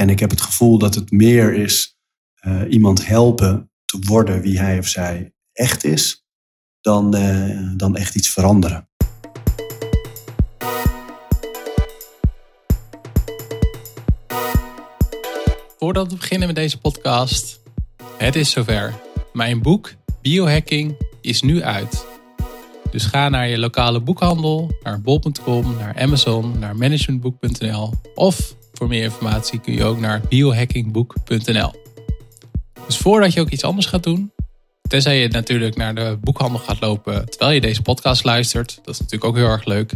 En ik heb het gevoel dat het meer is uh, iemand helpen te worden wie hij of zij echt is, dan, uh, dan echt iets veranderen. Voordat we beginnen met deze podcast, het is zover. Mijn boek Biohacking is nu uit. Dus ga naar je lokale boekhandel, naar bol.com, naar Amazon, naar managementboek.nl of voor meer informatie kun je ook naar biohackingboek.nl. Dus voordat je ook iets anders gaat doen, tenzij je natuurlijk naar de boekhandel gaat lopen terwijl je deze podcast luistert, dat is natuurlijk ook heel erg leuk.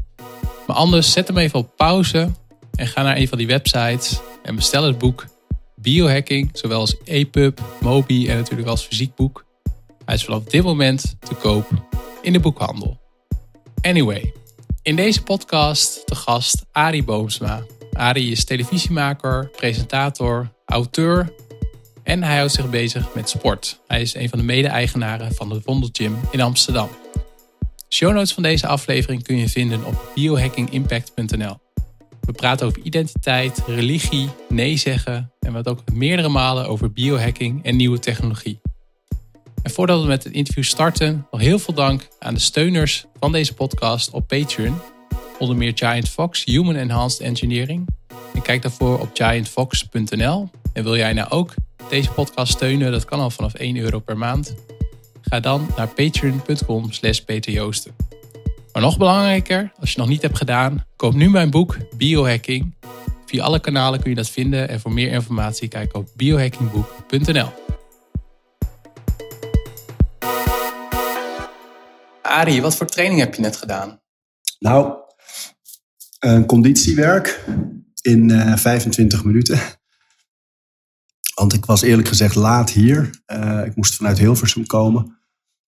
Maar anders zet hem even op pauze en ga naar een van die websites en bestel het boek Biohacking, zowel als EPUB, Mobi en natuurlijk als fysiek boek. Hij is vanaf dit moment te koop in de boekhandel. Anyway, in deze podcast de gast Arie Boomsma. Arie is televisiemaker, presentator, auteur en hij houdt zich bezig met sport. Hij is een van de mede-eigenaren van de Wondergym in Amsterdam. Show notes van deze aflevering kun je vinden op biohackingimpact.nl. We praten over identiteit, religie, nee zeggen en wat ook meerdere malen over biohacking en nieuwe technologie. En voordat we met het interview starten, nog heel veel dank aan de steuners van deze podcast op Patreon. Onder meer Giant Fox, Human Enhanced Engineering. En kijk daarvoor op giantfox.nl. En wil jij nou ook deze podcast steunen? Dat kan al vanaf 1 euro per maand. Ga dan naar patreon.com slash peterjoosten. Maar nog belangrijker, als je nog niet hebt gedaan, koop nu mijn boek Biohacking. Via alle kanalen kun je dat vinden en voor meer informatie kijk op biohackingboek.nl. Arie, wat voor training heb je net gedaan? Nou, een conditiewerk in uh, eh, 25 minuten. Want ik was eerlijk gezegd laat hier. Uh, ik moest vanuit Hilversum komen.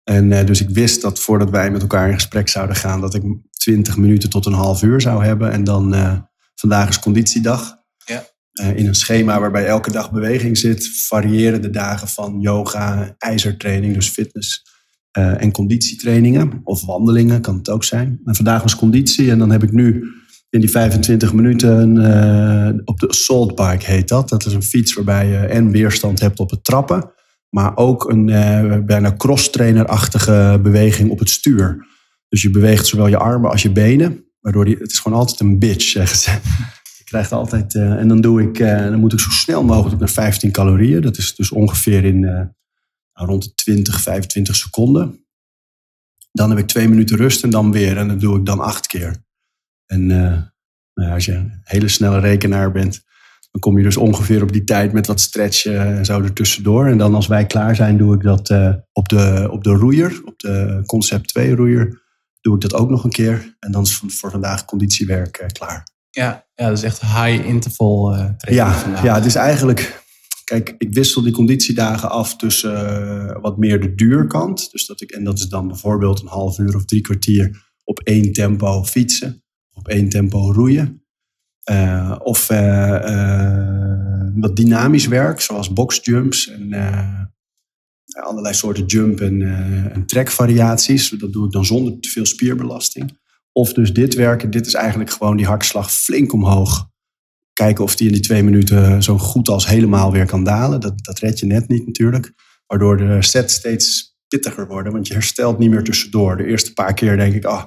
En uh, dus ik wist dat voordat wij met elkaar in gesprek zouden gaan, dat ik 20 minuten tot een half uur zou hebben. En dan vandaag is conditiedag. Ja. in een schema waarbij elke dag beweging zit, variëren de dagen van yoga, ijzertraining, dus fitness en conditietrainingen of wandelingen kan het ook zijn. En vandaag was conditie en dan heb ik nu in die 25 minuten uh, op de assault bike heet dat. Dat is een fiets waarbij je en weerstand hebt op het trappen, maar ook een uh, bijna cross-trainer-achtige beweging op het stuur. Dus je beweegt zowel je armen als je benen, waardoor die, het is gewoon altijd een bitch, zeggen ze. Je krijgt altijd, en dan doe ik, dan moet ik zo snel mogelijk naar 15 calorieën. Dat is dus ongeveer in nou, rond de 20, 25 seconden. Dan heb ik twee minuten rust en dan weer. En dat doe ik dan acht keer. En uh, nou ja, als je een hele snelle rekenaar bent, dan kom je dus ongeveer op die tijd met wat stretchen en zo ertussendoor. En dan als wij klaar zijn, doe ik dat uh, op, de, op de roeier, op de Concept 2 roeier. Doe ik dat ook nog een keer. En dan is voor vandaag conditiewerk uh, klaar. Ja, ja, dat is echt high interval training. Ja, ja, het is eigenlijk Kijk, ik wissel die conditiedagen af tussen wat meer de duurkant. Dus dat ik, en dat is dan bijvoorbeeld een half uur of drie kwartier op één tempo fietsen. Op één tempo roeien. Uh, of uh, wat dynamisch werk, zoals boxjumps en allerlei soorten jump- en, en trekvariaties. Dat doe ik dan zonder te veel spierbelasting. Of dus dit werken, dit is eigenlijk gewoon die hartslag flink omhoog kijken of die in die twee minuten zo goed als helemaal weer kan dalen. Dat, dat red je net niet natuurlijk. Waardoor de sets steeds pittiger worden, want je herstelt niet meer tussendoor. De eerste paar keer denk ik, ah,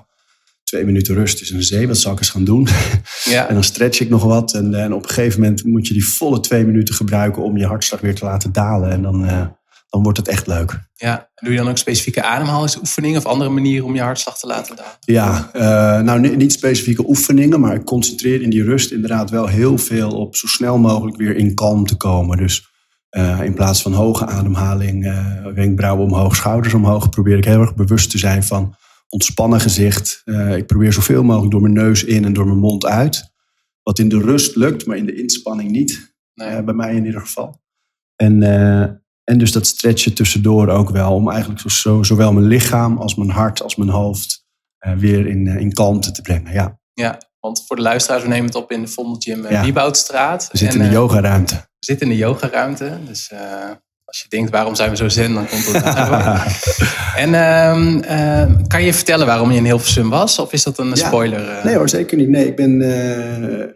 twee minuten rust is een zee, wat zal ik eens gaan doen? Ja. en dan stretch ik nog wat. En, en, op een gegeven moment moet je die volle twee minuten gebruiken om je hartslag weer te laten dalen. En dan, uh, dan wordt het echt leuk. Ja, doe je dan ook specifieke ademhalingsoefeningen of andere manieren om je hartslag te laten dalen? Ja, uh, nou niet specifieke oefeningen, maar ik concentreer in die rust inderdaad wel heel veel op zo snel mogelijk weer in kalm te komen. Dus uh, in plaats van hoge ademhaling, wenkbrauwen omhoog, schouders omhoog, probeer ik heel erg bewust te zijn van ontspannen gezicht. ik probeer zoveel mogelijk door mijn neus in en door mijn mond uit. Wat in de rust lukt, maar in de inspanning niet. Nee. bij mij in ieder geval. En en dus dat stretchen tussendoor ook wel. Om eigenlijk zo, zowel mijn lichaam als mijn hart als mijn hoofd weer in, in kalmte te brengen. Ja. ja, want voor de luisteraars, we nemen het op in de Vondelgym uh, ja. We zitten in de yogaruimte. We zitten in de yogaruimte. Dus als je denkt, waarom zijn we zo zen, dan komt het En uh, kan je vertellen waarom je in Hilversum was? Of is dat een spoiler? Nee hoor, zeker niet. Nee, ik ben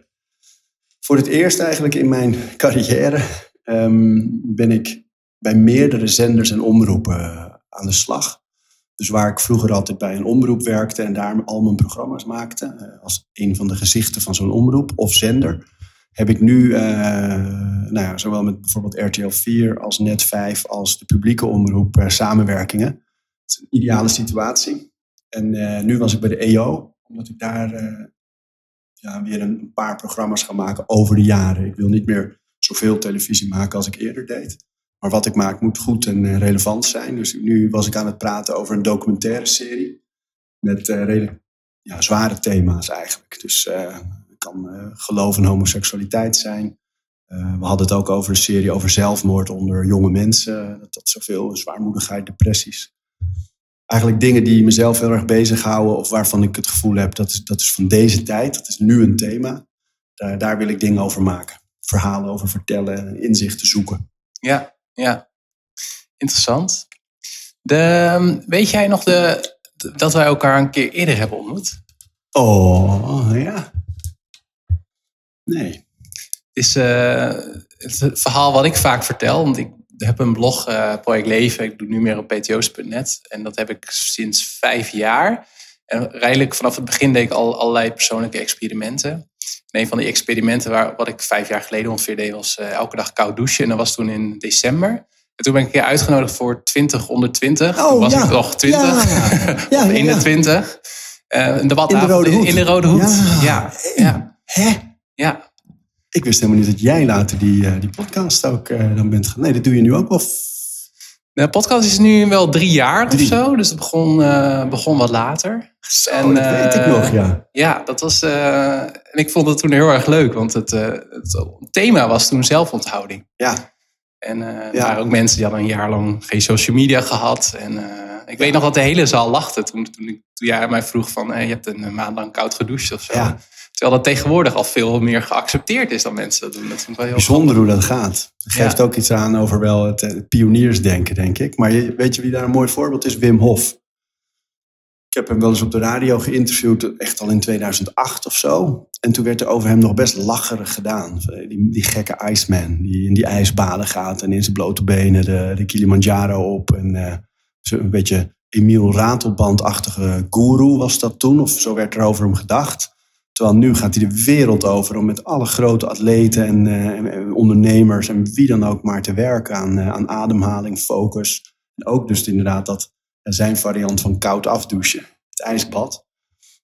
Voor het eerst eigenlijk in mijn carrière ehm, ben ik bij meerdere zenders en omroepen eh, aan de slag. Dus waar ik vroeger altijd bij een omroep werkte en daar al mijn programma's maakte, eh, als een van de gezichten van zo'n omroep of zender, heb ik nu, eh, nou zowel met bijvoorbeeld RTL 4 als Net 5 als de publieke omroep uh, samenwerkingen. Het is een ideale situatie. En nu was ik bij de EO, omdat ik daar ja, weer een, paar programma's ga maken over de jaren. Ik wil niet meer zoveel televisie maken als ik eerder deed. Maar wat ik maak moet goed en relevant zijn. Dus nu was ik aan het praten over een documentaire serie. Met redelijk ja, zware thema's eigenlijk. Dus kan uh, geloof en homoseksualiteit zijn. Uh, we hadden het ook over een serie over zelfmoord onder jonge mensen. Dat, dat zoveel, zwaarmoedigheid, depressies. Eigenlijk dingen die mezelf heel erg bezighouden of waarvan ik het gevoel heb dat is, dat is van deze tijd. Dat is nu een thema. Daar, daar wil ik dingen over maken. Verhalen over vertellen, inzichten zoeken. Ja, ja. Interessant. De, weet jij nog de, dat wij elkaar een keer eerder hebben ontmoet? Oh, ja. Nee. Is uh, het verhaal wat ik vaak vertel, want ik heb een blog, uh, Project Leven, ik doe nu meer op pto's.net en dat heb ik sinds vijf jaar. En eigenlijk vanaf het begin deed ik al allerlei persoonlijke experimenten. En een van die experimenten waar, wat ik vijf jaar geleden ongeveer deed, was uh, elke dag koud douchen. En dat was toen in december. En toen ben ik een keer uitgenodigd voor 20 onder 20. Oh, toen was ja. ik nog 20 ja. ja, of 21. Uh, in de Rode Hoed. In de Rode Hoed. Ja. ja. Hè? Ja. Ik wist helemaal niet dat jij later die, uh, die podcast ook uh, dan bent gaan. Nee, dat doe je nu ook wel. De podcast is nu wel drie jaar drie. of zo. Dus het begon, uh, begon wat later. Zo, en, dat weet ik nog, ja. Ja, dat was... en ik vond het toen heel erg leuk. Want het, het thema was toen zelfonthouding. Ja. En er ja. waren ook mensen die hadden een jaar lang geen social media gehad. En ik weet nog dat de hele zaal lachte toen, toen, ik, toen jij mij vroeg van... je hebt een maand lang koud gedoucht of zo. Ja. Terwijl dat tegenwoordig al veel meer geaccepteerd is dan mensen dat doen. Dat vind ik wel heel Bijzonder hoe dat gaat. Geeft ook iets aan over wel het, het pioniersdenken, denk ik. Maar je, weet je wie daar een mooi voorbeeld is? Wim Hof. Ik heb hem wel eens op de radio geïnterviewd, echt al in 2008 of zo. En toen werd er over hem nog best lacherig gedaan. Die, die gekke Iceman, die in die ijsbaden gaat en in zijn blote benen de, de Kilimanjaro op. En uh, een beetje Emiel Ratelbandachtige guru was dat toen, of zo werd er over hem gedacht. Terwijl nu gaat hij de wereld over om met alle grote atleten en, uh, ondernemers en wie dan ook maar te werken aan, uh, aan ademhaling, focus. En ook dus inderdaad dat uh, zijn variant van koud afdouchen, het ijsbad.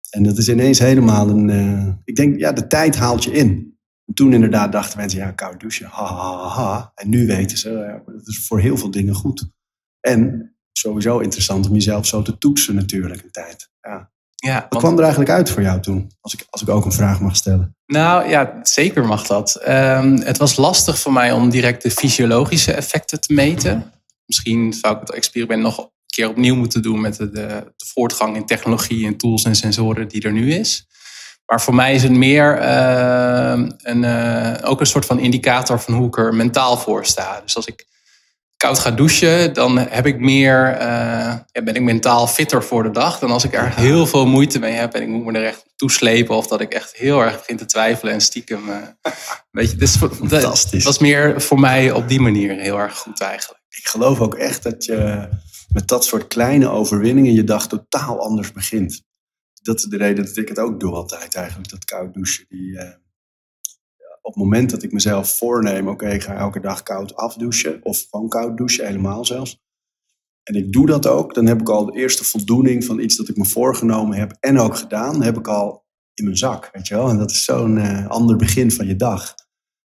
En dat is ineens helemaal een. ik denk, ja, de tijd haalt je in. En toen inderdaad dachten mensen, ja, koud douchen, ha, ha, ha. En nu weten ze, dat is voor heel veel dingen goed. En sowieso interessant om jezelf zo te toetsen natuurlijk een tijd. Ja. Ja, Wat kwam er eigenlijk uit voor jou toen? Als ik, als ik ook een vraag mag stellen. Nou ja, zeker mag dat. Um, het was lastig voor mij om direct de fysiologische effecten te meten. Misschien zou ik het experiment nog een keer opnieuw moeten doen met de, de, de voortgang in technologie en tools en sensoren die er nu is. Maar voor mij is het meer uh, een, uh, ook een soort van indicator van hoe ik er mentaal voor sta. Dus als ik koud ga douchen, dan heb ik meer, uh, ben ik mentaal fitter voor de dag dan als ik er heel veel moeite mee heb en ik moet me er echt toeslepen of dat ik echt heel erg begin te twijfelen en stiekem. Uh, weet je, dus Fantastisch. Dat is meer voor mij op die manier heel erg goed eigenlijk. Ik geloof ook echt dat je met dat soort kleine overwinningen je dag totaal anders begint. Dat is de reden dat ik het ook doe altijd eigenlijk, dat koud douchen. Die, uh, op het moment dat ik mezelf voorneem, oké, ik ga elke dag koud afdouchen, of gewoon koud douchen, helemaal zelfs. En ik doe dat ook, dan heb ik al de eerste voldoening van iets dat ik me voorgenomen heb en ook gedaan, heb ik al in mijn zak, weet je wel. En dat is zo'n uh, ander begin van je dag.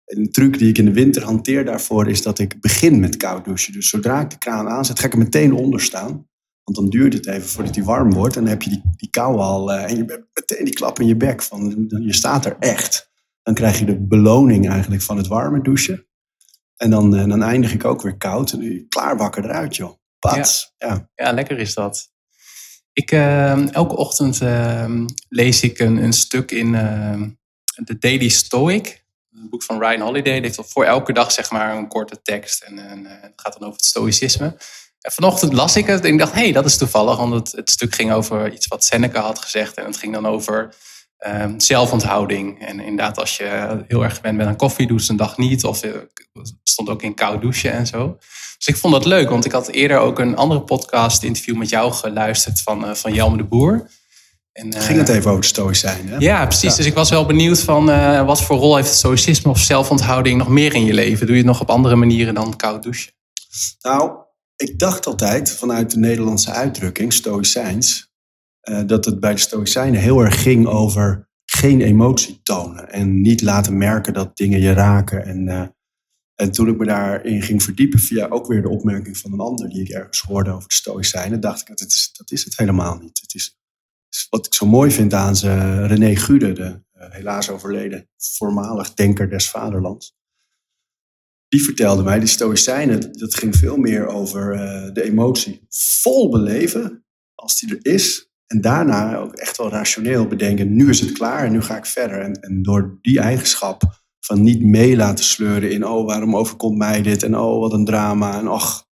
En een truc die ik in de winter hanteer daarvoor is dat ik begin met koud douchen. Dus zodra ik de kraan aanzet, ga ik er meteen onder staan. Want dan duurt het even voordat hij warm wordt. En dan heb je die, kou al. Uh, en je hebt meteen die klap in je bek. Van, je staat er echt dan krijg je de beloning eigenlijk van het warme douchen. En dan, eh, dan eindig ik ook weer koud. En nu klaar wakker eruit, joh. Pats. Ja. ja. lekker is dat. Ik, uh, elke ochtend uh, lees ik een, een stuk in uh, The Daily Stoic. Een boek van Ryan Holiday. Die heeft voor elke dag zeg maar een korte tekst. En, en het gaat dan over het stoïcisme. En vanochtend las ik het en ik dacht, hé, hey, dat is toevallig. Want het, het stuk ging over iets wat Seneca had gezegd. En het ging dan over ehm, zelfonthouding. En inderdaad, als je heel erg gewend bent aan koffie, doe ze een dag niet. Of uh, stond ook in koud douchen en zo. Dus ik vond dat leuk, want ik had eerder ook een andere podcast interview met jou geluisterd van, uh, van Jelme de Boer. En, Ging het even over het stoïcijn, hè? Ja, precies. Dus ik was wel benieuwd van wat voor rol heeft het stoïcisme of zelfonthouding nog meer in je leven? Doe je het nog op andere manieren dan koud douchen? Nou, ik dacht altijd vanuit de Nederlandse uitdrukking, stoïcijns, uh, dat het bij de stoïcijnen heel erg ging over geen emotie tonen en niet laten merken dat dingen je raken. En, uh, en toen ik me daarin ging verdiepen via ook weer de opmerking van een ander die ik ergens hoorde over de stoïcijnen, dacht ik dat is, dat is het helemaal niet. Het is, wat ik zo mooi vind aan ze, René Gude, de uh, helaas overleden voormalig denker des vaderlands die vertelde mij, die stoïcijnen, dat ging veel meer over de emotie vol beleven, als die er is. En daarna ook echt wel rationeel bedenken, nu is het klaar en nu ga ik verder. En, en door die eigenschap van niet mee laten sleuren in, oh waarom overkomt mij dit en oh wat een drama en och,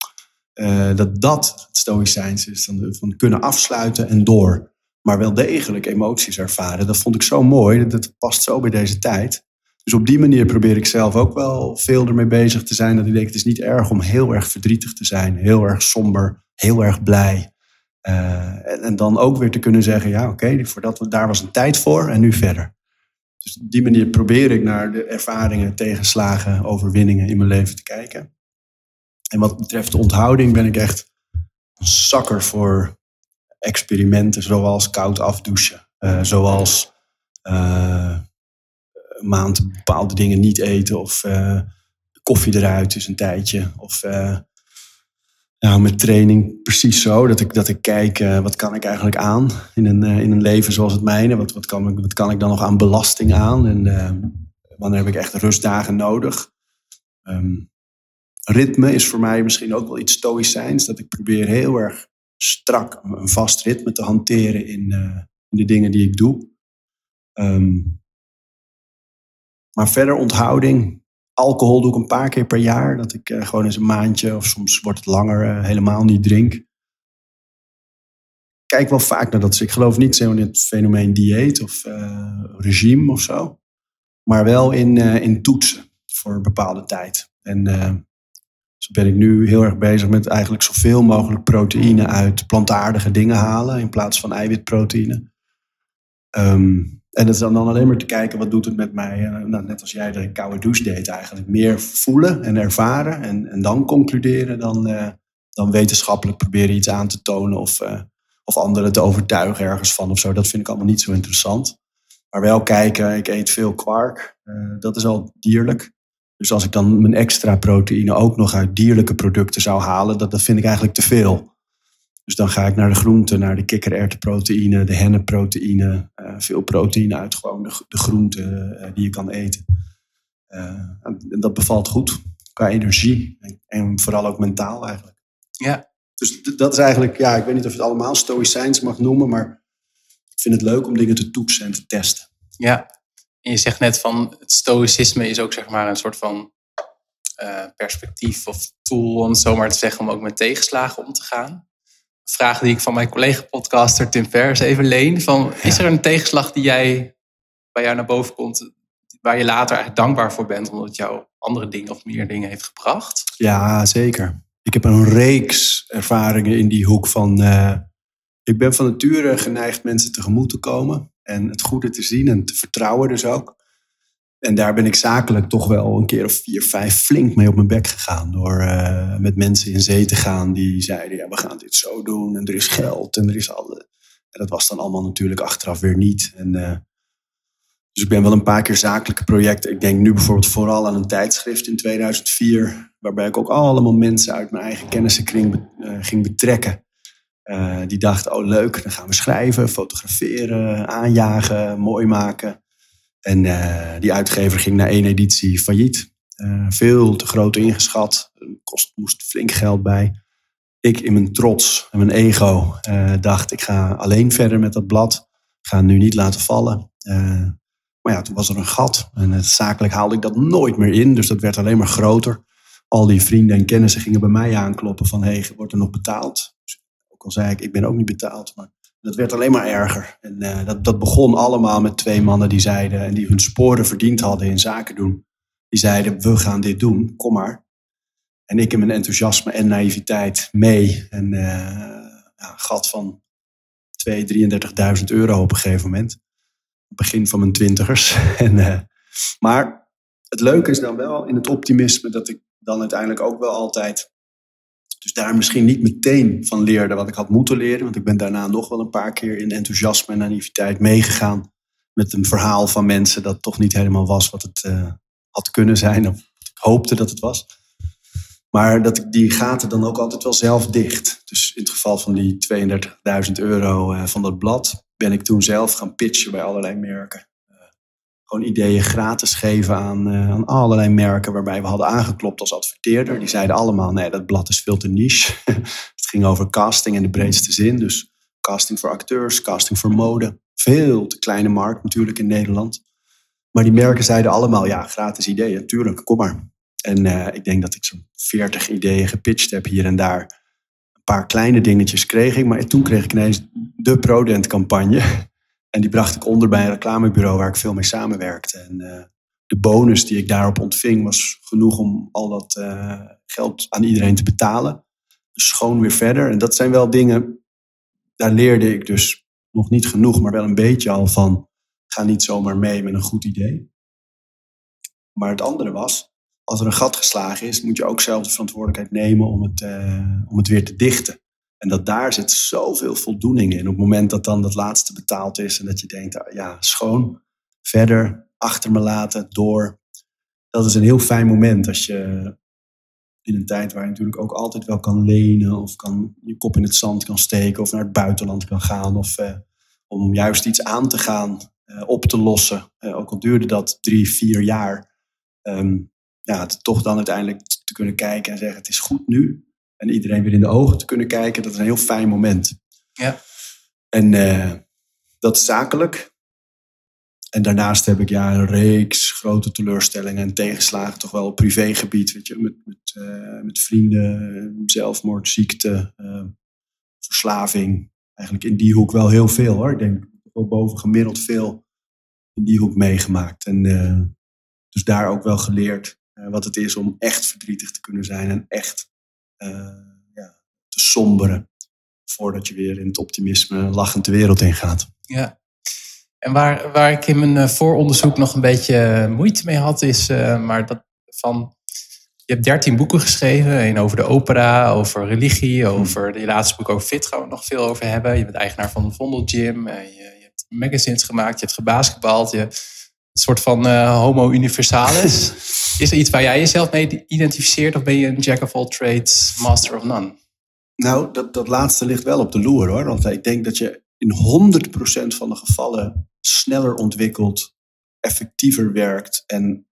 uh, dat dat het stoïcijns is. Van, van kunnen afsluiten en door. Maar wel degelijk emoties ervaren. Dat vond ik zo mooi, dat past zo bij deze tijd. Dus op die manier probeer ik zelf ook wel veel ermee bezig te zijn. Dat ik denk, het is niet erg om heel erg verdrietig te zijn. Heel erg somber, heel erg blij. Uh, en, en, dan ook weer te kunnen zeggen, ja oké, daar was een tijd voor en nu verder. Dus op die manier probeer ik naar de ervaringen, tegenslagen, overwinningen in mijn leven te kijken. En wat betreft de onthouding ben ik echt een zakker voor experimenten zoals koud afdouchen. Uh, zoals uh, maand bepaalde dingen niet eten. Of koffie eruit is een tijdje. Of nou, met training precies zo. Dat ik, dat ik kijk, uh, wat kan ik eigenlijk aan in een, in een leven zoals het mijne? Wat, wat, kan ik, wat kan ik dan nog aan belasting aan? En wanneer heb ik echt rustdagen nodig? Um, ritme is voor mij misschien ook wel iets stoïcijns. Dat ik probeer heel erg strak een vast ritme te hanteren in, in de dingen die ik doe. Um, maar verder onthouding. Alcohol doe ik een paar keer per jaar. Dat ik uh, gewoon eens een maandje of soms wordt het langer uh, helemaal niet drink. Kijk wel vaak naar dat. Dus ik geloof niet zo in het fenomeen dieet of uh, regime of zo. Maar wel in, in toetsen voor een bepaalde tijd. En zo ben ik nu heel erg bezig met eigenlijk zoveel mogelijk proteïne uit plantaardige dingen halen. In plaats van eiwitproteïne. Um, en dat is dan alleen maar te kijken, wat doet het met mij? Nou, net als jij de koude douche deed eigenlijk. Meer voelen en ervaren en, en dan concluderen dan, uh, dan wetenschappelijk proberen iets aan te tonen of, uh, of anderen te overtuigen ergens van of zo. Dat vind ik allemaal niet zo interessant. Maar wel kijken, ik eet veel kwark. Dat is al dierlijk. Dus als ik dan mijn extra proteïne ook nog uit dierlijke producten zou halen, dat, dat vind ik eigenlijk te veel. Dus dan ga ik naar de groenten, naar de kikkererwtenproteïne, de hennepproteïne. Uh, veel proteïne uit gewoon de, de groenten uh, die je kan eten. Uh, en dat bevalt goed qua energie en, en, vooral ook mentaal eigenlijk. Ja. Dus dat is eigenlijk, ja, ik weet niet of je het allemaal stoïcijns mag noemen, maar ik vind het leuk om dingen te toetsen en te testen. Ja, en je zegt net van het stoïcisme is ook zeg maar een soort van perspectief of tool, om het zo maar te zeggen, om ook met tegenslagen om te gaan vraag die ik van mijn collega-podcaster Tim Vers even leen. Van, is er een tegenslag die jij, bij jou naar boven komt, waar je later eigenlijk dankbaar voor bent, omdat het jou andere dingen of meer dingen heeft gebracht? Ja, zeker. Ik heb een reeks ervaringen in die hoek van. Uh, ik ben van nature geneigd mensen tegemoet te komen en het goede te zien en te vertrouwen dus ook. En daar ben ik zakelijk toch wel een keer of vier, vijf flink mee op mijn bek gegaan. Door uh, met mensen in zee te gaan die zeiden, ja, we gaan dit zo doen. En er is geld en er is al... En dat was dan allemaal natuurlijk achteraf weer niet. En, uh, dus ik ben wel een paar keer zakelijke projecten. Ik denk nu bijvoorbeeld vooral aan een tijdschrift in 2004. Waarbij ik ook allemaal mensen uit mijn eigen kennissenkring uh, ging betrekken. die dachten, oh leuk, dan gaan we schrijven, fotograferen, aanjagen, mooi maken. En uh, die uitgever ging na één editie failliet. Uh, veel te groot ingeschat. Kost, moest flink geld bij. Ik in mijn trots en mijn ego uh, dacht, ik ga alleen verder met dat blad. Ik ga het nu niet laten vallen. maar ja, toen was er een gat. En zakelijk haalde ik dat nooit meer in. Dus dat werd alleen maar groter. Al die vrienden en kennissen gingen bij mij aankloppen van... hé, hey, wordt er nog betaald? Dus ook al zei ik, ik ben ook niet betaald. Maar Dat werd alleen maar erger. En uh, dat, dat begon allemaal met twee mannen die zeiden, en die hun sporen verdiend hadden in zaken doen. Die zeiden, we gaan dit doen, kom maar. En ik in mijn enthousiasme en naïviteit mee. En uh, gat van 2.000, 33.000 euro op een gegeven moment. Begin van mijn twintigers. en, uh, maar het leuke is dan wel in het optimisme dat ik dan uiteindelijk ook wel altijd dus daar misschien niet meteen van leerde wat ik had moeten leren. Want ik ben daarna nog wel een paar keer in enthousiasme en naïviteit meegegaan. Met een verhaal van mensen dat toch niet helemaal was wat het uh, had kunnen zijn. Of ik hoopte dat het was. Maar dat ik die gaten dan ook altijd wel zelf dicht. Dus in het geval van die 32.000 euro uh, van dat blad ben ik toen zelf gaan pitchen bij allerlei merken gewoon ideeën gratis geven aan, uh, aan allerlei merken waarbij we hadden aangeklopt als adverteerder. Die zeiden allemaal, nee, dat blad is veel te niche. het ging over casting in de breedste zin. Dus casting voor acteurs, casting voor mode. Veel te kleine markt natuurlijk in Nederland. Maar die merken zeiden allemaal, ja, gratis ideeën, tuurlijk, kom maar. En uh, ik denk dat ik zo'n 40 ideeën gepitcht heb hier en daar. Een paar kleine dingetjes kreeg ik, maar toen kreeg ik ineens de Prodent campagne. En die bracht ik onder bij een reclamebureau waar ik veel mee samenwerkte. En uh, de bonus die ik daarop ontving was genoeg om al dat uh, geld aan iedereen te betalen. Dus schoon weer verder. En dat zijn wel dingen, daar leerde ik dus nog niet genoeg, maar wel een beetje al van. Ga niet zomaar mee met een goed idee. Maar het andere was, als er een gat geslagen is, moet je ook zelf de verantwoordelijkheid nemen om het, uh, om het weer te dichten. En dat daar zit zoveel voldoening in. Op het moment dat dan dat laatste betaald is en dat je denkt, ah, ja, schoon, verder, achter me laten, door. Dat is een heel fijn moment als je in een tijd waar je natuurlijk ook altijd wel kan lenen of kan je kop in het zand kan steken of naar het buitenland kan gaan of eh, om juist iets aan te gaan, eh, op te lossen. Uh, ook al duurde dat drie, vier jaar. Um, ja, toch dan uiteindelijk te kunnen kijken en zeggen het is goed nu en iedereen weer in de ogen te kunnen kijken, dat is een heel fijn moment. Ja. En uh, dat is zakelijk. En daarnaast heb ik ja, een reeks grote teleurstellingen en tegenslagen, toch wel op privégebied, weet je, met, met, uh, met vrienden, zelfmoord, ziekte, uh, verslaving. Eigenlijk in die hoek wel heel veel hoor. Ik denk wel boven gemiddeld veel in die hoek meegemaakt. En dus daar ook wel geleerd wat het is om echt verdrietig te kunnen zijn en echt ja, te somberen. Voordat je weer in het optimisme lachend de wereld in gaat. Ja. En waar, waar ik in mijn eh, vooronderzoek nog een beetje moeite mee had, is maar dat van. Je hebt dertien boeken geschreven. Een over de opera, over religie, hmm. over je laatste boek over fit gaan we nog veel over hebben. Je bent eigenaar van de Vondel Gym. Je, je hebt magazines gemaakt, je hebt gebasketbald. Je, soort van uh, homo universalis. Is er iets waar jij jezelf mee identificeert of ben je een jack of all trades, master of none? Nou, dat, dat laatste ligt wel op de loer hoor. Want ik denk dat je in 100% van de gevallen sneller ontwikkelt, effectiever werkt en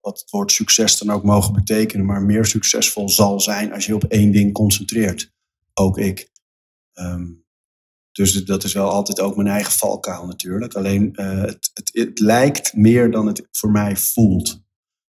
wat het woord succes dan ook mogen betekenen, maar meer succesvol zal zijn als je op één ding concentreert. Ook ik. Um, dus dat is wel altijd ook mijn eigen valkuil natuurlijk. Alleen uh, het, het, het, lijkt meer dan het voor mij voelt.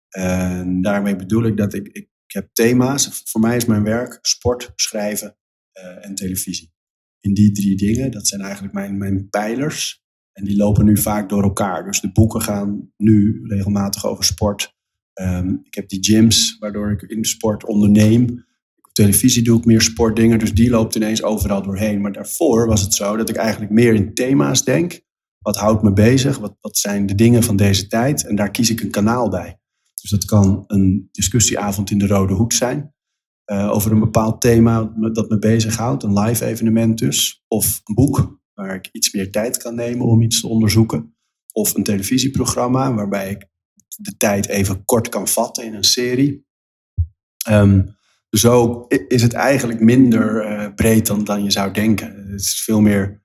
En daarmee bedoel ik dat ik, ik, heb thema's. Voor mij is mijn werk sport, schrijven uh, en televisie. In die drie dingen, dat zijn eigenlijk mijn, mijn pijlers. En die lopen nu vaak door elkaar. Dus de boeken gaan nu regelmatig over sport. Um, ik heb die gyms, waardoor ik in sport onderneem televisie doe ik meer sportdingen, dus die loopt ineens overal doorheen. Maar daarvoor was het zo dat ik eigenlijk meer in thema's denk. Wat houdt me bezig? Wat, wat zijn de dingen van deze tijd? En daar kies ik een kanaal bij. Dus dat kan een discussieavond in de Rode Hoek zijn. Uh, over een bepaald thema dat me bezighoudt. Een live evenement dus. Of een boek waar ik iets meer tijd kan nemen om iets te onderzoeken. Of een televisieprogramma waarbij ik de tijd even kort kan vatten in een serie. Um, zo is het eigenlijk minder uh, breed dan, dan je zou denken. Het is veel meer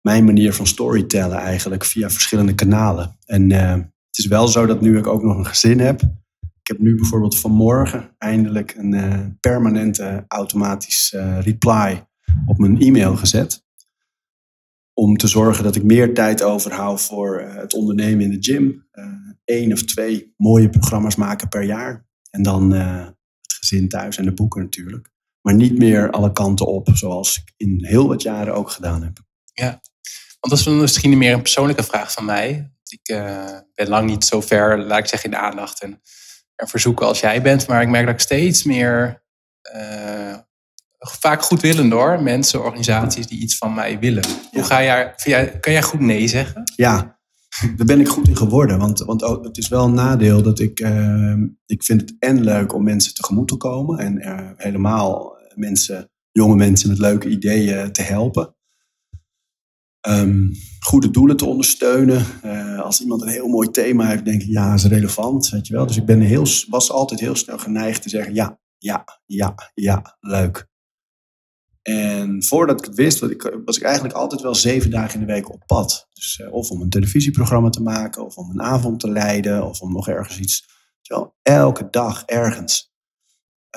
mijn manier van storytellen eigenlijk via verschillende kanalen. En uh, het is wel zo dat nu ik ook nog een gezin heb. Ik heb nu bijvoorbeeld vanmorgen eindelijk een uh, permanente automatisch reply op mijn e-mail gezet. Om te zorgen dat ik meer tijd overhoud voor het ondernemen in de gym. Eén of twee mooie programma's maken per jaar. En dan gezin thuis en de boeken natuurlijk. Maar niet meer alle kanten op, zoals ik in heel wat jaren ook gedaan heb. Ja, want dat is misschien meer een persoonlijke vraag van mij. Ik uh, ben lang niet zo ver, laat ik zeggen, in de aandacht en, en verzoeken als jij bent. Maar ik merk dat ik steeds meer, uh, vaak goedwillend hoor, mensen, organisaties die iets van mij willen. Hoe ga jij, jij, kan jij goed nee zeggen? Ja, daar ben ik goed in geworden. Want, want het is wel een nadeel dat ik, uh, ik vind het en leuk om mensen tegemoet te komen. En uh, helemaal mensen, jonge mensen met leuke ideeën te helpen. Um, goede doelen te ondersteunen. Uh, als iemand een heel mooi thema heeft, denk ik, ja, is relevant, weet je wel. Dus ik ben heel, was altijd heel snel geneigd te zeggen, ja, ja, ja, ja, leuk. En voordat ik het wist, was ik eigenlijk altijd wel zeven dagen in de week op pad. Dus uh, of om een televisieprogramma te maken, of om een avond te leiden, of om nog ergens iets. Wel, elke dag ergens.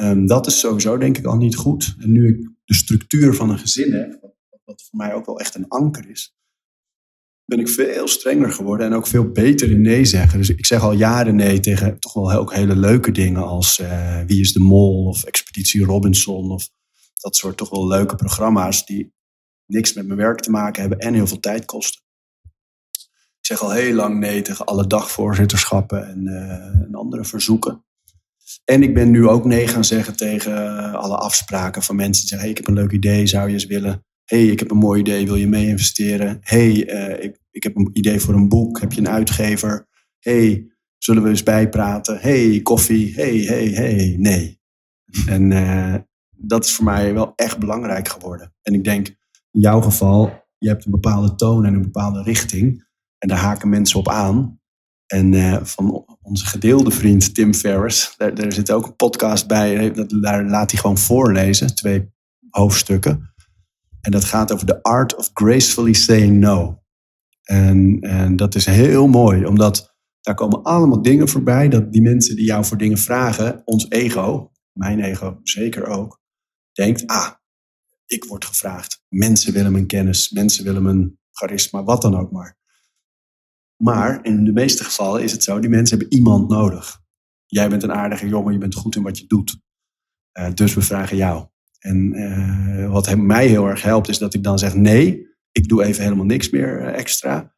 Um, dat is sowieso denk ik al niet goed. En nu ik de structuur van een gezin heb, wat voor mij ook wel echt een anker is, ben ik veel strenger geworden en ook veel beter in nee zeggen. Dus ik zeg al jaren nee tegen toch wel ook hele leuke dingen als uh, Wie is de Mol of Expeditie Robinson of dat soort toch wel leuke programma's die niks met mijn werk te maken hebben en heel veel tijd kosten. Ik zeg al heel lang nee tegen alle dagvoorzitterschappen en, uh, en andere verzoeken. En ik ben nu ook nee gaan zeggen tegen alle afspraken van mensen die zeggen: hey, ik heb een leuk idee, zou je eens willen? hey, ik heb een mooi idee, wil je mee investeren? hey, uh, ik, ik heb een idee voor een boek, heb je een uitgever? hey, zullen we eens bijpraten? hey, koffie, hey, hey, hey, nee. En uh, dat is voor mij wel echt belangrijk geworden. En ik denk, in jouw geval, je hebt een bepaalde toon en een bepaalde richting. En daar haken mensen op aan. En uh, van onze gedeelde vriend Tim Ferriss, daar, zit ook een podcast bij. Daar laat hij gewoon voorlezen, twee hoofdstukken. En dat gaat over de art of gracefully saying no. En, en dat is heel mooi, omdat daar komen allemaal dingen voorbij. Dat die mensen die jou voor dingen vragen, ons ego, mijn ego zeker ook, denkt: ah, ik word gevraagd. Mensen willen mijn kennis, mensen willen mijn charisma, wat dan ook maar. Maar in de meeste gevallen is het zo: die mensen hebben iemand nodig. Jij bent een aardige jongen, je bent goed in wat je doet. Uh, dus we vragen jou. En uh, wat mij heel erg helpt, is dat ik dan zeg: nee, ik doe even helemaal niks meer uh, extra.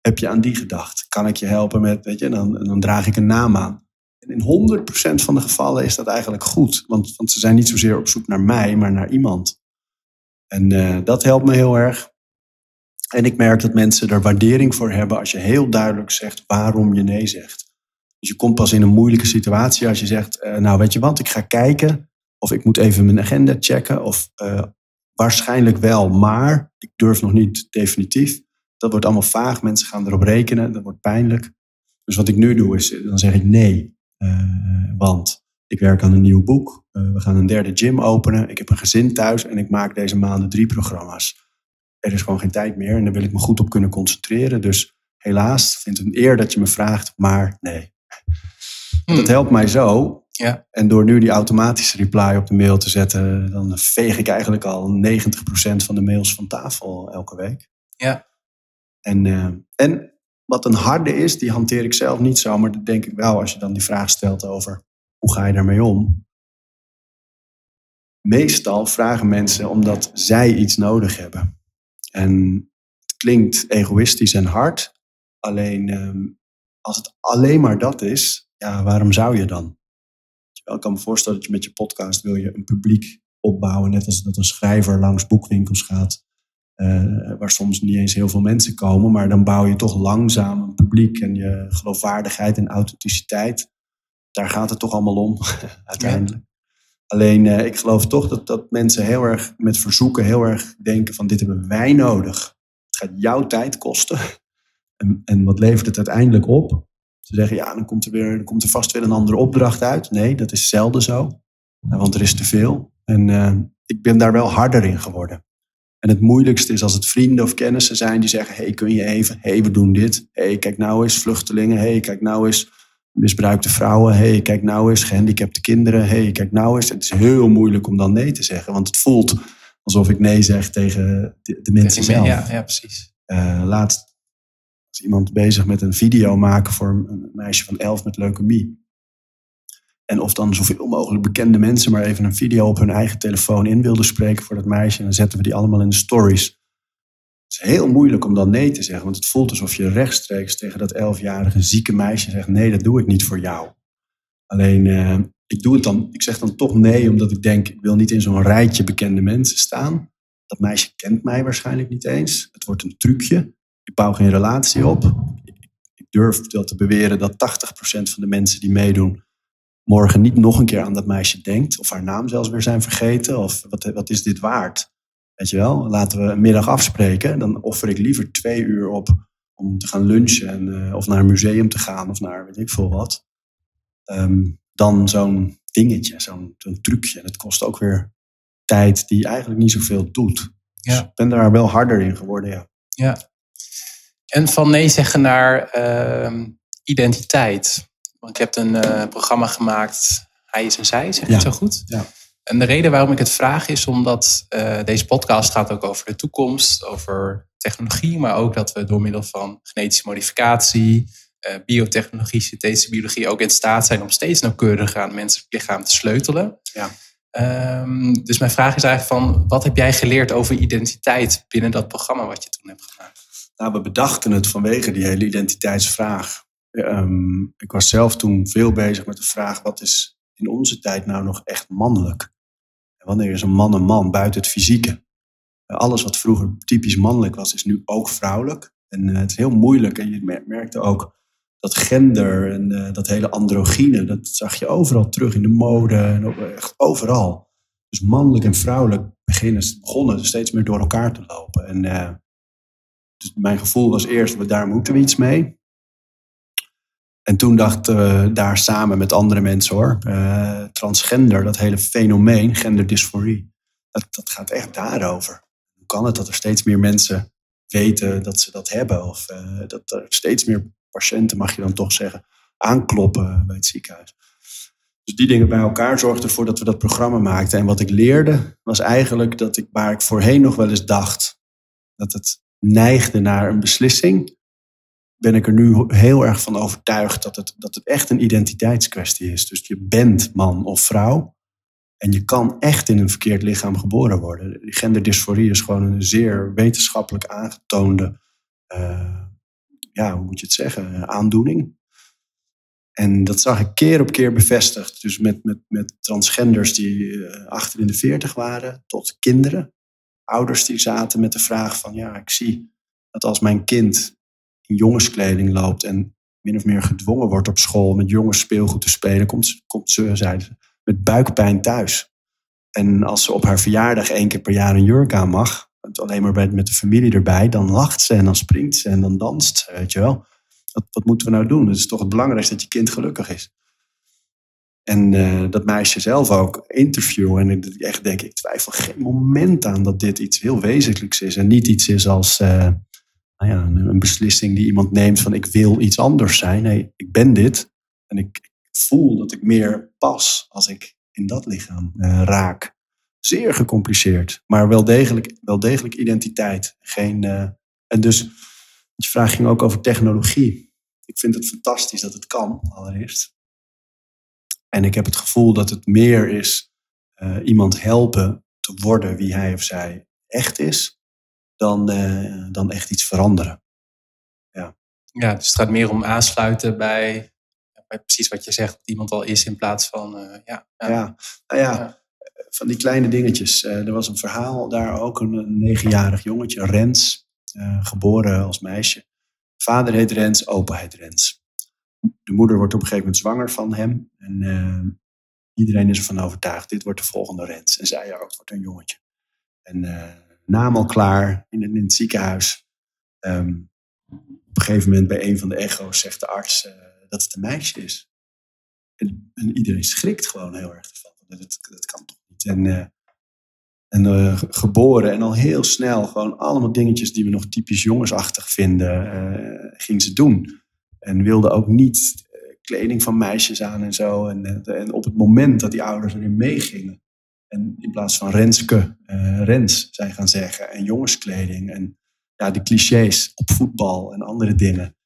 Heb je aan die gedacht? Kan ik je helpen met, weet je, dan, dan draag ik een naam aan. In 100% van de gevallen is dat eigenlijk goed. Want, want ze zijn niet zozeer op zoek naar mij, maar naar iemand. En uh, dat helpt me heel erg. En ik merk dat mensen er waardering voor hebben als je heel duidelijk zegt waarom je nee zegt. Dus je komt pas in een moeilijke situatie als je zegt, uh, nou weet je wat, ik ga kijken of ik moet even mijn agenda checken. Of uh, waarschijnlijk wel, maar ik durf nog niet definitief. Dat wordt allemaal vaag. Mensen gaan erop rekenen. Dat wordt pijnlijk. Dus wat ik nu doe is, dan zeg ik nee. Uh, want ik werk aan een nieuw boek. Uh, we gaan een derde gym openen. Ik heb een gezin thuis en ik maak deze maanden drie programma's. Er is gewoon geen tijd meer en daar wil ik me goed op kunnen concentreren. Dus helaas, vind het een eer dat je me vraagt, maar nee. Hmm. Dat helpt mij zo ja. En door nu die automatische reply op de mail te zetten, dan veeg ik eigenlijk al 90% van de mails van tafel elke week. Ja. En, uh, en wat een harde is, die hanteer ik zelf niet zo, maar dat denk ik wel als je dan die vraag stelt over hoe ga je daarmee om. Meestal vragen mensen omdat zij iets nodig hebben. En het klinkt egoïstisch en hard, alleen um, als het alleen maar dat is, ja, waarom zou je dan? Ik kan me voorstellen dat je met je podcast wil je een publiek opbouwen. Net als dat een schrijver langs boekwinkels gaat. Uh, waar soms niet eens heel veel mensen komen. Maar dan bouw je toch langzaam een publiek. En je geloofwaardigheid en authenticiteit. Daar gaat het toch allemaal om uiteindelijk. Ja. Alleen uh, ik geloof toch dat, dat mensen heel erg met verzoeken heel erg denken van dit hebben wij nodig. Het gaat jouw tijd kosten. En, en wat levert het uiteindelijk op? Ze zeggen, ja, dan komt er, weer, dan komt er vast weer een andere opdracht uit. Nee, dat is zelden zo. Want er is te veel. En uh, ik ben daar wel harder in geworden. En het moeilijkste is als het vrienden of kennissen zijn die zeggen: hey, kun je even? hey, we doen dit. hey, kijk nou eens, vluchtelingen. hey, kijk nou eens, misbruikte vrouwen. hey, kijk nou eens, gehandicapte kinderen. hey, kijk nou eens. Het is heel moeilijk om dan nee te zeggen, want het voelt alsof ik nee zeg tegen de, de mensen zelf. Ja, ja precies. Uh, laatst iemand bezig met een video maken voor een meisje van elf met leukemie. En of dan zoveel mogelijk bekende mensen maar even een video op hun eigen telefoon in wilden spreken voor dat meisje. En dan zetten we die allemaal in de stories. Het is heel moeilijk om dan nee te zeggen. Want het voelt alsof je rechtstreeks tegen dat elfjarige zieke meisje zegt: nee, dat doe ik niet voor jou. Alleen, uh, ik doe het dan, ik zeg dan toch nee, omdat ik denk, ik wil niet in zo'n rijtje bekende mensen staan. Dat meisje kent mij waarschijnlijk niet eens. Het wordt een trucje. Ik bouw geen relatie op. Ik durf wel te beweren dat 80% van de mensen die meedoen morgen niet nog een keer aan dat meisje denkt. Of haar naam zelfs weer zijn vergeten. Of wat, wat is dit waard? Weet je wel, laten we een middag afspreken. Dan offer ik liever twee uur op om te gaan lunchen. En, uh, of naar een museum te gaan. Of naar weet ik veel wat. Um, dan zo'n dingetje, zo'n zo'n trucje. En het kost ook weer tijd die eigenlijk niet zoveel doet. Dus ja. ik ben daar wel harder in geworden, ja. Ja. En van nee zeggen naar uh, identiteit. Want je hebt een uh, programma gemaakt, Hij is en Zij, zeg je het zo goed? Ja. En de reden waarom ik het vraag is omdat uh, deze podcast gaat ook over de toekomst, over technologie, maar ook dat we door middel van genetische modificatie, uh, biotechnologie, synthetische biologie ook in staat zijn om steeds nauwkeuriger aan menselijk lichaam te sleutelen. Ja. Um, dus mijn vraag is eigenlijk van, wat heb jij geleerd over identiteit binnen dat programma wat je toen hebt gemaakt? Nou, we bedachten het vanwege die hele identiteitsvraag. Um, ik was zelf toen veel bezig met de vraag, wat is in onze tijd nou nog echt mannelijk? En wanneer is een man een man buiten het fysieke? Alles wat vroeger typisch mannelijk was, is nu ook vrouwelijk. En uh, het is heel moeilijk. En je merkte ook dat gender en uh, dat hele androgyne, dat zag je overal terug in de mode en echt overal. Dus mannelijk en vrouwelijk beginnen, begonnen steeds meer door elkaar te lopen. En dus mijn gevoel was eerst, daar moeten we iets mee. En toen dachten we daar samen met andere mensen hoor, uh, transgender, dat hele fenomeen, genderdysforie, dat, dat gaat echt daarover. Hoe kan het dat er steeds meer mensen weten dat ze dat hebben? Of uh, dat er steeds meer patiënten, mag je dan toch zeggen, aankloppen bij het ziekenhuis. Dus die dingen bij elkaar zorgden ervoor dat we dat programma maakten. En wat ik leerde was eigenlijk dat ik, waar ik voorheen nog wel eens dacht, dat het neigde naar een beslissing, ben ik er nu heel erg van overtuigd dat het, dat het echt een identiteitskwestie is. Dus je bent man of vrouw. En je kan echt in een verkeerd lichaam geboren worden. Genderdysforie is gewoon een zeer wetenschappelijk aangetoonde uh, ja, hoe moet je het zeggen, aandoening. En dat zag ik keer op keer bevestigd. Dus met, met, met transgenders die eh, achter in de veertig waren, tot kinderen. Ouders die zaten met de vraag van, ja, ik zie dat als mijn kind in jongenskleding loopt en min of meer gedwongen wordt op school met jongens speelgoed te spelen, komt, komt ze, zeiden ze, met buikpijn thuis. En als ze op haar verjaardag één keer per jaar een jurk aan mag, alleen maar met de familie erbij, dan lacht ze en dan springt ze en dan danst ze, weet je wel. Wat, wat moeten we nou doen? Het is toch het belangrijkste dat je kind gelukkig is. En uh, dat meisje zelf ook interviewen. En ik echt denk, ik twijfel geen moment aan dat dit iets heel wezenlijks is. En niet iets is als uh, nou ja, een beslissing die iemand neemt van ik wil iets anders zijn. Nee, ik ben dit. En ik, voel dat ik meer pas als ik in dat lichaam uh, raak zeer gecompliceerd. Maar wel degelijk, wel degelijk identiteit. Geen, uh, en dus, je vraag ging ook over technologie. Ik vind het fantastisch dat het kan, allereerst. En ik heb het gevoel dat het meer is uh, iemand helpen te worden wie hij of zij echt is, dan, uh, dan echt iets veranderen. Ja. ja, dus het gaat meer om aansluiten bij, bij precies wat je zegt, dat iemand al is in plaats van. ja, ja. ja. Nou ja. ja van die kleine dingetjes. Uh, er was een verhaal daar ook, een negenjarig jongetje, Rens, uh, geboren als meisje. Vader heet Rens, opa heet Rens. De moeder wordt op een gegeven moment zwanger van hem. En uh, iedereen is ervan overtuigd, dit wordt de volgende Rens. En zij ook, het wordt een jongetje. En naam al klaar in, het ziekenhuis. Um, op een gegeven moment bij een van de echo's zegt de arts dat het een meisje is. En, en, iedereen schrikt gewoon heel erg ervan. Dat, dat kan toch en, uh, en uh, geboren. En al heel snel gewoon allemaal dingetjes die we nog typisch jongensachtig vinden, ging ze doen. En wilde ook niet kleding van meisjes aan en zo. En, en op het moment dat die ouders erin meegingen. En in plaats van Renske, Rens zijn gaan zeggen. En jongenskleding. En ja, de clichés op voetbal en andere dingen.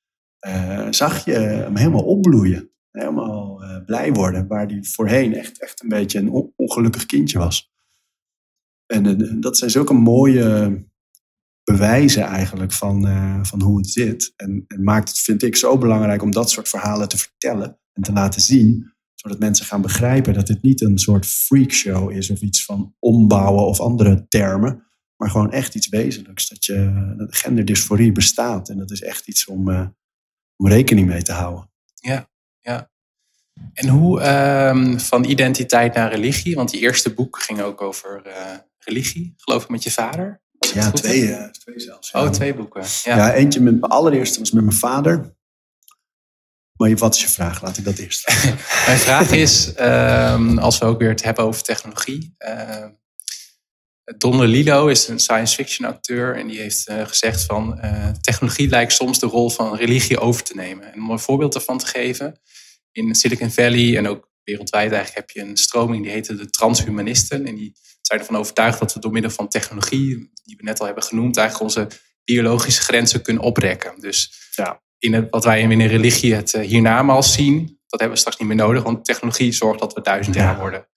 zag je hem helemaal opbloeien helemaal uh, blij worden. Waar die voorheen echt, echt een beetje een ongelukkig kindje was. En uh, dat zijn zulke mooie bewijzen eigenlijk van, uh, van hoe het zit. En, en, maakt het, vind ik, zo belangrijk om dat soort verhalen te vertellen en te laten zien. Zodat mensen gaan begrijpen dat dit niet een soort freakshow is of iets van ombouwen of andere termen. Maar gewoon echt iets wezenlijks. Dat, je, dat genderdysforie bestaat. En dat is echt iets om, uh, om rekening mee te houden. Ja, ja. En hoe um, van identiteit naar religie? Want die eerste boek ging ook over uh, religie, geloof ik, met je vader. Ja, twee, uh, twee zelfs. Ja. Oh, twee boeken. Ja. ja, eentje met mijn allereerste was met mijn vader. Maar wat is je vraag? Laat ik dat eerst. mijn vraag is, um, als we ook weer het hebben over technologie. Uh, Don Lilo is een science fiction acteur en die heeft uh, gezegd van uh, technologie lijkt soms de rol van religie over te nemen. En om een voorbeeld ervan te geven, in Silicon Valley en ook wereldwijd eigenlijk heb je een stroming die heet de transhumanisten. En die zijn ervan overtuigd dat we door middel van technologie, die we net al hebben genoemd, eigenlijk onze biologische grenzen kunnen oprekken. Dus ja. In het, wat wij in een religie het uh, hiernamaals zien, dat hebben we straks niet meer nodig, want technologie zorgt dat we duizend jaar worden.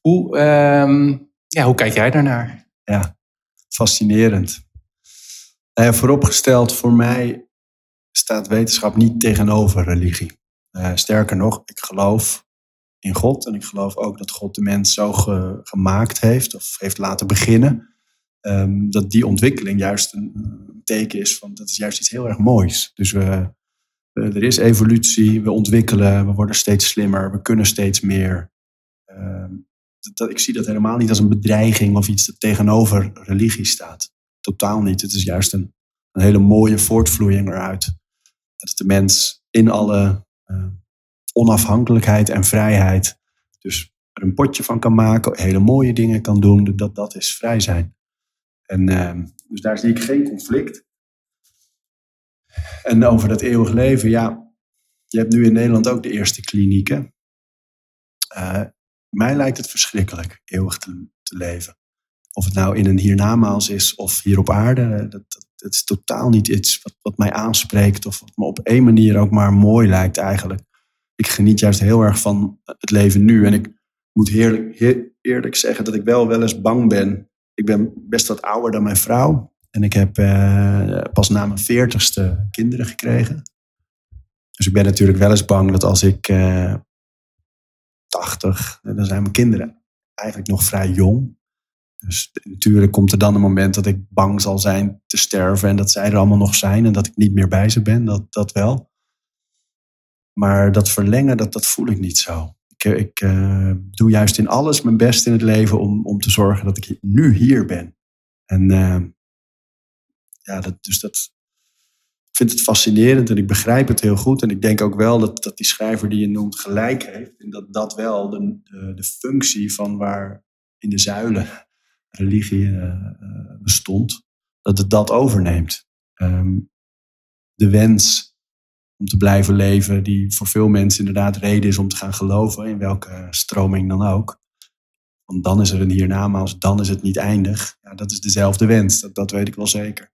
Hoe, um, ja, hoe kijk jij daarnaar? Ja, fascinerend. Ja, vooropgesteld, voor mij staat wetenschap niet tegenover religie. Uh, sterker nog, ik geloof in God en ik geloof ook dat God de mens zo ge, gemaakt heeft of heeft laten beginnen. Um, dat die ontwikkeling juist een, een, teken is van dat is juist iets heel erg moois. Dus we, er is evolutie, we ontwikkelen, we worden steeds slimmer, we kunnen steeds meer. Um, dat, ik zie dat helemaal niet als een bedreiging of iets dat tegenover religie staat. Totaal niet. Het is juist een, een hele mooie voortvloeiing eruit. Dat de mens in alle uh, onafhankelijkheid en vrijheid dus er een potje van kan maken, hele mooie dingen kan doen, dat, dat is vrij zijn. En uh, dus daar zie ik geen conflict. En over dat eeuwig leven, ja, je hebt nu in Nederland ook de eerste klinieken. Uh, mij lijkt het verschrikkelijk eeuwig te, te, leven. Of het nou in een hiernamaals is of hier op aarde, dat, dat, dat is totaal niet iets wat, wat, mij aanspreekt of wat me op één manier ook maar mooi lijkt eigenlijk. Ik geniet juist heel erg van het leven nu. En ik moet heerlijk, heer, eerlijk zeggen dat ik wel wel eens bang ben. Ik ben best wat ouder dan mijn vrouw. En ik heb eh, pas na mijn veertigste kinderen gekregen. Dus ik ben natuurlijk wel eens bang dat als ik eh, 80, dan zijn mijn kinderen eigenlijk nog vrij jong. Dus natuurlijk komt er dan een moment dat ik bang zal zijn te sterven en dat zij er allemaal nog zijn en dat ik niet meer bij ze ben, dat, dat wel. Maar dat verlengen, dat, dat voel ik niet zo. Ik, ik uh, doe juist in alles mijn best in het leven om, om te zorgen dat ik nu hier ben. En uh, ja, dat, dus dat, vind het fascinerend en ik begrijp het heel goed. En ik denk ook wel dat, dat die schrijver die je noemt gelijk heeft. En dat dat wel de, de, de functie van waar in de zuilen religie uh, bestond, dat het dat overneemt. Um, de wens om te blijven leven, die voor veel mensen inderdaad reden is om te gaan geloven, in welke stroming dan ook. Want dan is er een hiernamaals, dan is het niet eindig. Ja, dat is dezelfde wens, dat, dat weet ik wel zeker.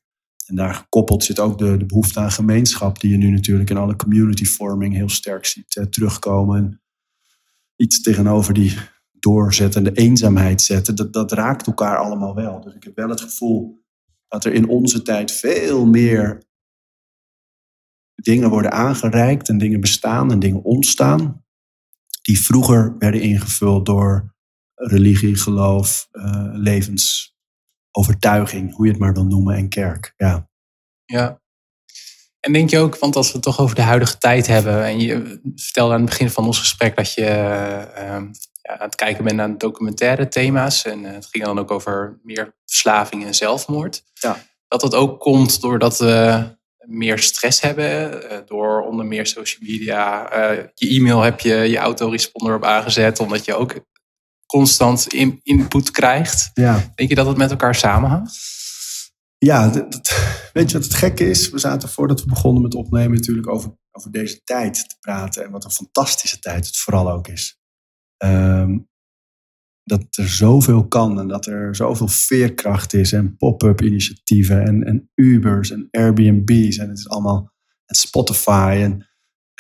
En daar gekoppeld zit ook de, de behoefte aan gemeenschap, die je nu natuurlijk in alle community forming heel sterk ziet terugkomen. En iets tegenover die doorzettende eenzaamheid zetten, dat, dat raakt elkaar allemaal wel. Dus ik heb wel het gevoel dat er in onze tijd veel meer dingen worden aangereikt en dingen bestaan en dingen ontstaan, die vroeger werden ingevuld door religie, geloof, uh, levens overtuiging, hoe je het maar wil noemen, en kerk. Ja. ja. En denk je ook, want als we het toch over de huidige tijd hebben, en je vertelde aan het begin van ons gesprek dat je uh, ja, aan het kijken bent naar documentaire thema's, en uh, het ging dan ook over meer verslaving en zelfmoord. Ja. Dat dat ook komt doordat we meer stress hebben, uh, door onder meer social media. je e-mail heb je je autoresponder op aangezet, omdat je ook constant in, input krijgt. Ja. Denk je dat het met elkaar samenhangt? Ja, dat, weet je wat het gekke is? We zaten voordat we begonnen met opnemen natuurlijk over, over deze tijd te praten. En wat een fantastische tijd het vooral ook is. Um, dat er zoveel kan en dat er zoveel veerkracht is en pop-up initiatieven en, en Ubers en Airbnb's en het is allemaal Spotify en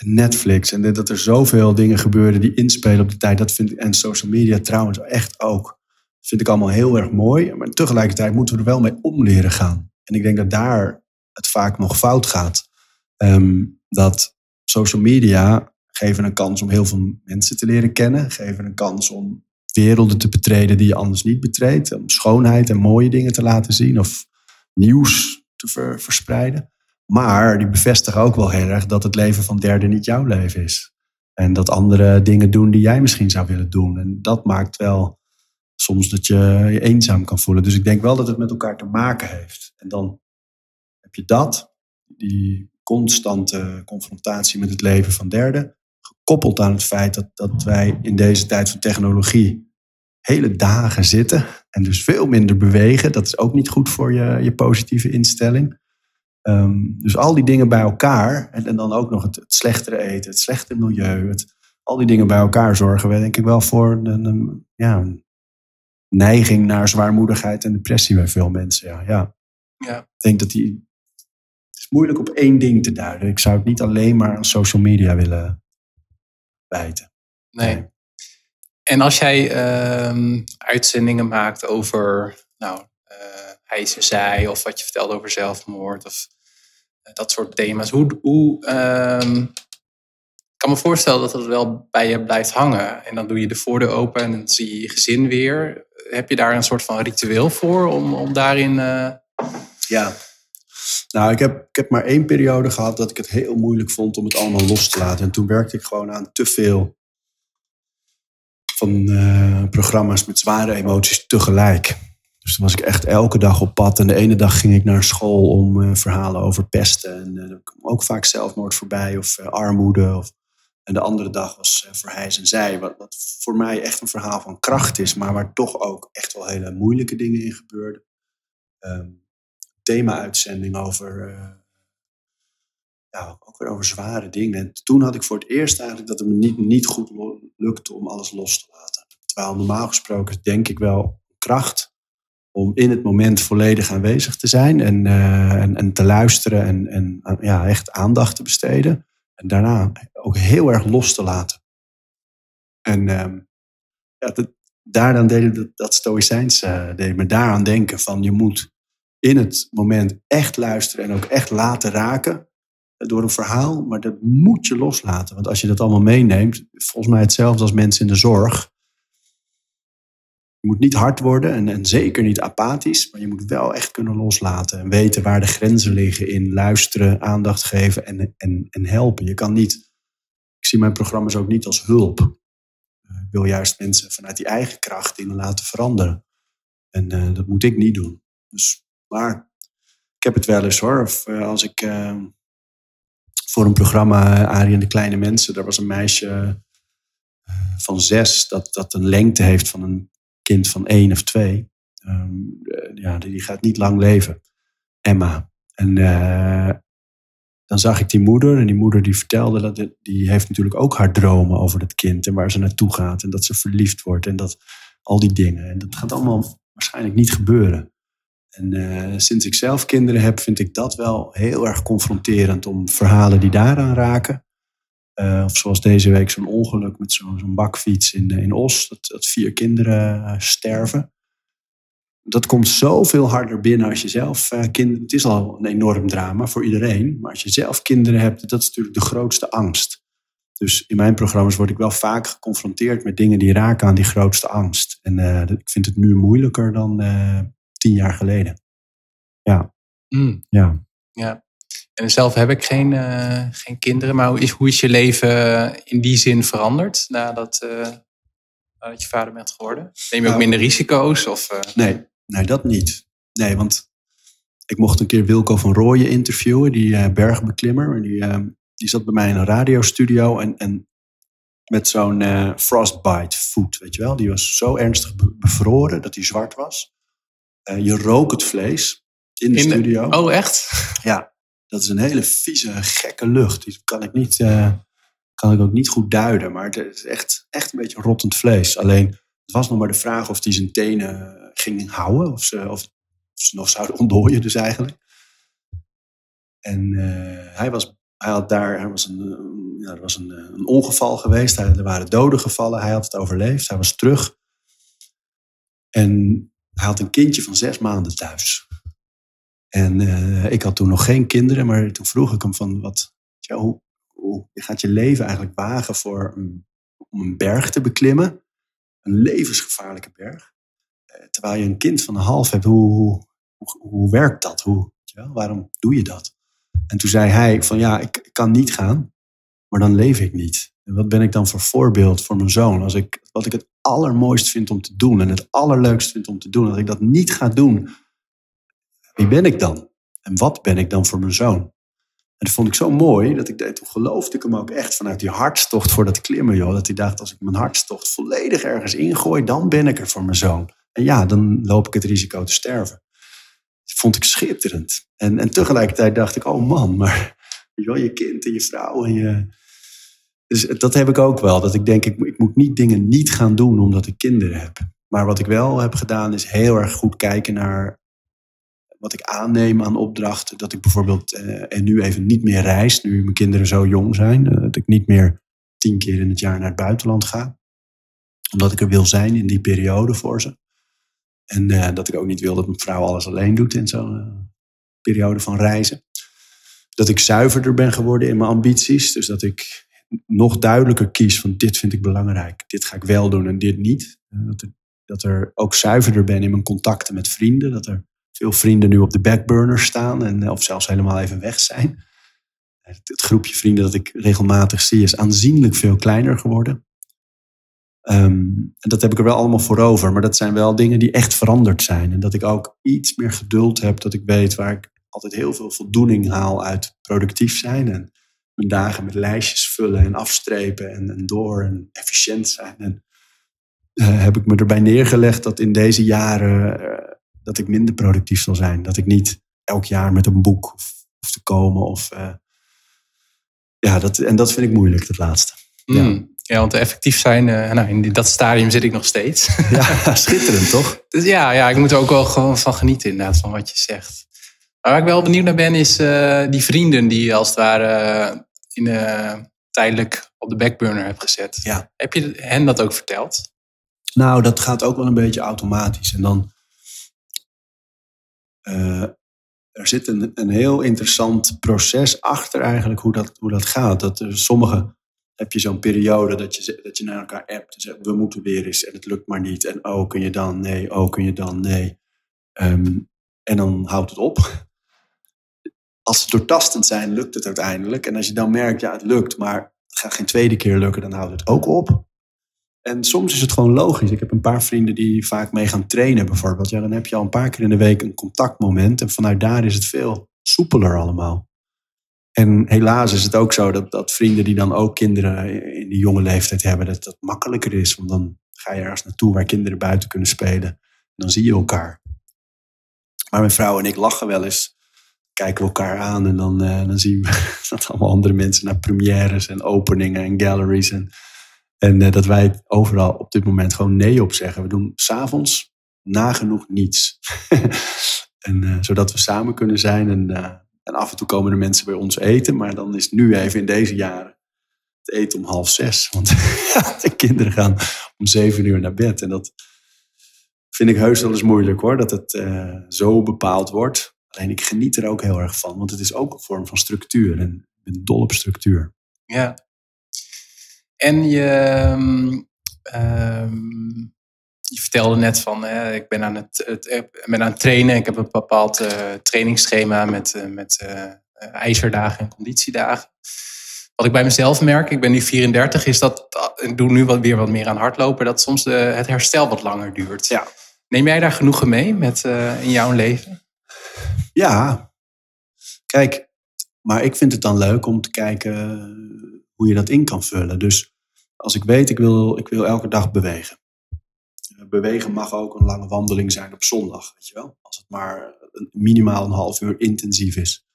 Netflix. En dat er zoveel dingen gebeuren die inspelen op de tijd. Dat vind ik, en social media trouwens echt ook. Dat vind ik allemaal heel erg mooi. Maar tegelijkertijd moeten we er wel mee om leren gaan. En ik denk dat daar het vaak nog fout gaat. Ehm, dat social media geven een kans om heel veel mensen te leren kennen. Geven een kans om werelden te betreden die je anders niet betreedt. Om schoonheid en mooie dingen te laten zien. Of nieuws te verspreiden. Maar die bevestigen ook wel heel erg dat het leven van derden niet jouw leven is. En dat andere dingen doen die jij misschien zou willen doen. En dat maakt wel soms dat je je eenzaam kan voelen. Dus ik denk wel dat het met elkaar te maken heeft. En dan heb je dat, die constante confrontatie met het leven van derden, gekoppeld aan het feit dat, dat wij in deze tijd van technologie hele dagen zitten en dus veel minder bewegen. Dat is ook niet goed voor je, je positieve instelling. Ehm, dus al die dingen bij elkaar, en, en dan ook nog het, het, slechtere eten, het slechtere milieu, het, al die dingen bij elkaar zorgen we denk ik wel voor een, een, ja, een neiging naar zwaarmoedigheid en depressie bij veel mensen. Ja, ja. ja. Ik denk dat die. Het is moeilijk op één ding te duiden. Ik zou het niet alleen maar aan social media willen wijten. Nee. En als jij ehm, uitzendingen maakt over, nou, uh, hij is zij, of wat je vertelde over zelfmoord, of eh, dat soort thema's, hoe, hoe ehm, ik kan me voorstellen dat het wel bij je blijft hangen. En dan doe je de voordeur open en dan zie je je gezin weer. Heb je daar een soort van ritueel voor om, om daarin. Uh... Ja. Nou, ik heb, ik heb maar één periode gehad dat ik het heel moeilijk vond om het allemaal los te laten. En toen werkte ik gewoon aan te veel van uh, programma's met zware emoties tegelijk. Dus toen was ik echt elke dag op pad. En de ene dag ging ik naar school om uh, verhalen over pesten. En uh, kwam ook vaak zelfmoord voorbij of armoede. Of, en de andere dag was voor hij en zij. Wat, wat voor mij echt een verhaal van kracht is. Maar waar toch ook echt wel hele moeilijke dingen in gebeurden. Um, Thema-uitzending over ja, ook weer over zware dingen. En toen had ik voor het eerst eigenlijk dat het me niet, niet goed lukte om alles los te laten. Terwijl normaal gesproken denk ik wel kracht om in het moment volledig aanwezig te zijn en, uh, en, te luisteren en, en ja, echt aandacht te besteden. En daarna ook heel erg los te laten. En uh, ja, dat, daaraan deed dat, dat stoïcijns uh, deed me daaraan denken van je moet in het moment echt luisteren en ook echt laten raken door een verhaal, maar dat moet je loslaten. Want als je dat allemaal meeneemt, volgens mij hetzelfde als mensen in de zorg. Je moet niet hard worden en, en zeker niet apathisch, maar je moet wel echt kunnen loslaten en weten waar de grenzen liggen in luisteren, aandacht geven en, en, en helpen. Je kan niet, ik zie mijn programma's ook niet als hulp. Ik wil juist mensen vanuit die eigen kracht dingen laten veranderen. En uh, dat moet ik niet doen. Dus, maar ik heb het wel eens hoor. Of, uh, als ik uh, voor een programma Arie en de Kleine Mensen. Daar was een meisje eh, van zes dat, dat een lengte heeft van een kind van één of twee. Um, ja, die gaat niet lang leven. Emma. En dan zag ik die moeder en die moeder die vertelde dat die heeft natuurlijk ook haar dromen over dat kind en waar ze naartoe gaat en dat ze verliefd wordt en dat al die dingen. En dat gaat allemaal waarschijnlijk niet gebeuren. En uh, sinds ik zelf kinderen heb, vind ik dat wel heel erg confronterend om verhalen die daaraan raken. Uh, of zoals deze week zo'n ongeluk met zo'n bakfiets in, in Os, dat, dat vier kinderen sterven. Dat komt zoveel harder binnen als je zelf kinderen. Het is al een enorm drama voor iedereen, maar als je zelf kinderen hebt, dat is natuurlijk de grootste angst. Dus in mijn programma's word ik wel vaak geconfronteerd met dingen die raken aan die grootste angst. En ik vind het nu moeilijker dan tien jaar geleden. Ja. Mm. ja. ja. En zelf heb ik geen, uh, geen kinderen, maar hoe is, hoe is je leven in die zin veranderd nadat, uh, nadat je vader bent geworden? Neem je ook nou. minder risico's? Of, uh... Nee, nee, dat niet. Nee, want ik mocht een keer Wilco van Rooyen interviewen, die bergbeklimmer. Die, die zat bij mij in een radiostudio en, en met zo'n frostbite voet, weet je wel. Die was zo ernstig bevroren dat hij zwart was. Uh, je rook het vlees in de studio. oh, echt? Ja, dat is een hele vieze, gekke lucht. Die kan ik, niet, uh, kan ik ook niet goed duiden. Maar het is echt, echt een beetje rottend vlees. Alleen, het was nog maar de vraag of hij zijn tenen ging houden. Of ze, of, ze nog zouden ontdooien dus eigenlijk. En uh, hij, was, hij had daar, er was, een, ja, er was een, een ongeval geweest. Er waren doden gevallen. Hij had het overleefd. Hij was terug. En hij had een kindje van zes maanden thuis. En eh, ik had toen nog geen kinderen, maar toen vroeg ik hem van, wat, tja, hoe, je gaat je leven eigenlijk wagen voor om een berg te beklimmen. Een levensgevaarlijke berg. Eh, terwijl je een kind van een half hebt, hoe, hoe, hoe werkt dat? Hoe, waarom doe je dat? En toen zei hij van, ja, ik, ik kan niet gaan, maar dan leef ik niet. En wat ben ik dan voor voorbeeld voor mijn zoon? Als ik, wat ik het allermooist vind om te doen en het allerleukst vind om te doen, als ik dat niet ga doen, wie ben ik dan? En wat ben ik dan voor mijn zoon? En dat vond ik zo mooi, dat ik toen geloofde ik hem ook echt vanuit die hartstocht voor dat klimmen, joh. Dat hij dacht, als ik mijn hartstocht volledig ergens ingooi, dan ben ik er voor mijn zoon. En ja, dan loop ik het risico te sterven. Dat vond ik schitterend. En, en tegelijkertijd dacht ik, oh man, maar je kind en je vrouw en je... Dus dat heb ik ook wel. Dat ik denk, ik, ik moet niet dingen niet gaan doen omdat ik kinderen heb. Maar wat ik wel heb gedaan, is heel erg goed kijken naar wat ik aanneem aan opdrachten. Dat ik bijvoorbeeld uh, en nu even niet meer reis, nu mijn kinderen zo jong zijn. Uh, dat ik niet meer tien keer in het jaar naar het buitenland ga. Omdat ik er wil zijn in die periode voor ze. En uh, dat ik ook niet wil dat mijn vrouw alles alleen doet in zo'n periode van reizen. Dat ik zuiverder ben geworden in mijn ambities. Dus dat ik nog duidelijker kies van dit vind ik belangrijk. Dit ga ik wel doen en dit niet. Dat er, dat er ook zuiverder ben in mijn contacten met vrienden. Dat er veel vrienden nu op de backburner staan. En, of zelfs helemaal even weg zijn. Het groepje vrienden dat ik regelmatig zie is aanzienlijk veel kleiner geworden. Um, en dat heb ik er wel allemaal voor over. Maar dat zijn wel dingen die echt veranderd zijn. En dat ik ook iets meer geduld heb. Dat ik weet waar ik altijd heel veel voldoening haal uit productief zijn. En mijn dagen met lijstjes vullen en afstrepen en, en door en efficiënt zijn. En uh, heb ik me erbij neergelegd dat in deze jaren uh, dat ik minder productief zal zijn. Dat ik niet elk jaar met een boek hoef, te komen. Of, uh, ja, dat, en dat vind ik moeilijk, het laatste. Mm. Ja. Ja, want effectief zijn, uh, nou, in dat stadium zit ik nog steeds. Ja, schitterend toch? Dus ja, ja, ik moet er ook wel gewoon van genieten inderdaad, van wat je zegt. Waar ik wel benieuwd naar ben, is uh, die vrienden die je als het ware in, uh, tijdelijk op de backburner hebt gezet. Ja. Heb je hen dat ook verteld? Nou, dat gaat ook wel een beetje automatisch. En dan... er zit een, een heel interessant proces achter eigenlijk hoe dat, hoe dat gaat. Dat er sommige heb je zo'n periode dat je, dat je naar elkaar appt en zegt, we moeten weer eens en het lukt maar niet. En oh, kun je dan? Nee, oh, kun je dan? Nee. Um, en dan houdt het op. Als ze doortastend zijn, lukt het uiteindelijk. En als je dan merkt, ja, het lukt, maar het gaat geen tweede keer lukken, dan houdt het ook op. En soms is het gewoon logisch. Ik heb een paar vrienden die vaak mee gaan trainen bijvoorbeeld. Ja, dan heb je al een paar keer in de week een contactmoment. En vanuit daar is het veel soepeler allemaal. En helaas is het ook zo dat, dat vrienden die dan ook kinderen in die jonge leeftijd hebben, dat dat makkelijker is. Want dan ga je ergens naartoe waar kinderen buiten kunnen spelen. En dan zie je elkaar. Maar mijn vrouw en ik lachen wel eens. Kijken we elkaar aan en dan, uh, dan zien we dat allemaal andere mensen naar premières en openingen en galleries. En, en uh, dat wij overal op dit moment gewoon nee op zeggen. We doen s'avonds nagenoeg niets. en uh, zodat we samen kunnen zijn en en af en toe komen er mensen bij ons eten, maar dan is nu even in deze jaren het eten om half zes. Want de kinderen gaan om zeven uur naar bed. En dat vind ik heus wel eens moeilijk hoor, dat het zo bepaald wordt. Alleen ik geniet er ook heel erg van, want het is ook een vorm van structuur. En ik ben dol op structuur. Ja. En je, um, je vertelde net van, eh, ik ben aan het, het, ben aan het trainen. Ik heb een bepaald uh, trainingsschema met, uh, met ijzerdagen en conditiedagen. Wat ik bij mezelf merk, ik ben nu 34, is dat ik doe nu wat, weer wat meer aan hardlopen, dat soms het herstel wat langer duurt. Ja. Neem jij daar genoegen mee met, in jouw leven? Ja, kijk, maar ik vind het dan leuk om te kijken hoe je dat in kan vullen. Dus als ik weet, ik wil, ik wil elke dag bewegen bewegen mag ook een lange wandeling zijn op zondag, weet je wel. Als het maar minimaal een half uur intensief is.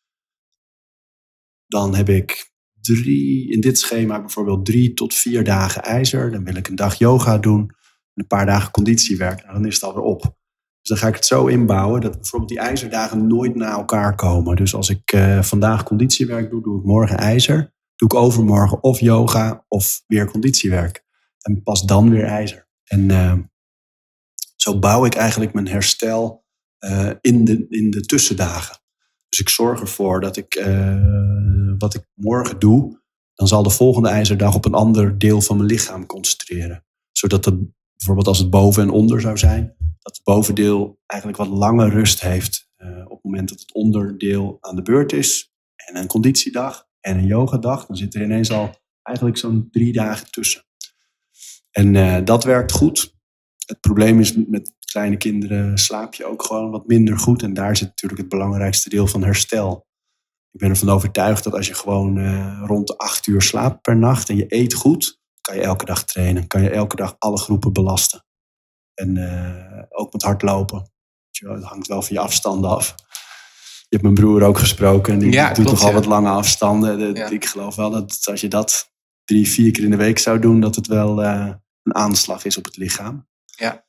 Dan heb ik drie, in dit schema bijvoorbeeld drie tot vier dagen ijzer. Dan wil ik een dag yoga doen, een paar dagen conditiewerk. Nou, dan is het alweer op. Dus dan ga ik het zo inbouwen dat bijvoorbeeld die ijzerdagen nooit na elkaar komen. Dus als ik uh, vandaag conditiewerk doe, doe ik morgen ijzer. Doe ik overmorgen of yoga of weer conditiewerk. En pas dan weer ijzer. En uh, zo bouw ik eigenlijk mijn herstel uh, in, de, in de tussendagen. Dus ik zorg ervoor dat ik wat ik morgen doe, dan zal de volgende ijzerdag op een ander deel van mijn lichaam concentreren. Zodat het, bijvoorbeeld als het boven en onder zou zijn, dat het bovendeel eigenlijk wat langer rust heeft. Uh, op het moment dat het onderdeel aan de beurt is. En een conditiedag en een yogadag, dan zit er ineens al eigenlijk zo'n drie dagen tussen. En uh, dat werkt goed. Het probleem is met kleine kinderen slaap je ook gewoon wat minder goed. En daar zit natuurlijk het belangrijkste deel van herstel. Ik ben ervan overtuigd dat als je gewoon uh, rond de acht uur slaapt per nacht en je eet goed, kan je elke dag trainen. Kan je elke dag alle groepen belasten. En uh, ook met hardlopen. Het hangt wel van je afstanden af. Je hebt mijn broer ook gesproken. En die ja, doet klopt, toch al wat lange afstanden. Ja. Ik geloof wel dat als je dat drie, vier keer in de week zou doen, dat het wel uh, een aanslag is op het lichaam. Ja.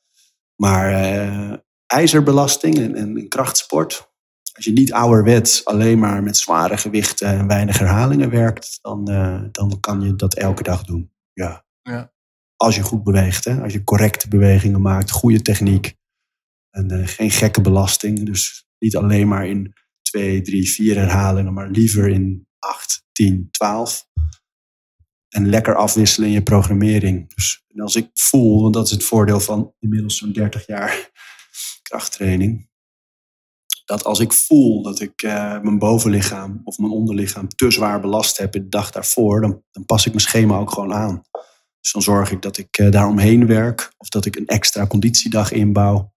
Maar uh, ijzerbelasting en, en, krachtsport. Als je niet ouderwets alleen maar met zware gewichten en weinig herhalingen werkt, dan, dan kan je dat elke dag doen. Ja. ja. Als je goed beweegt, hè? als je correcte bewegingen maakt, goede techniek. En uh, geen gekke belasting. Dus niet alleen maar in twee, drie, vier herhalingen, maar liever in acht, tien, twaalf. En lekker afwisselen in je programmering. Dus als ik voel, want dat is het voordeel van inmiddels zo'n 30 jaar krachttraining. Dat als ik voel dat ik uh, mijn bovenlichaam of mijn onderlichaam te zwaar belast heb de dag daarvoor, dan, dan pas ik mijn schema ook gewoon aan. Dus dan zorg ik dat ik uh, daaromheen werk of dat ik een extra conditiedag inbouw.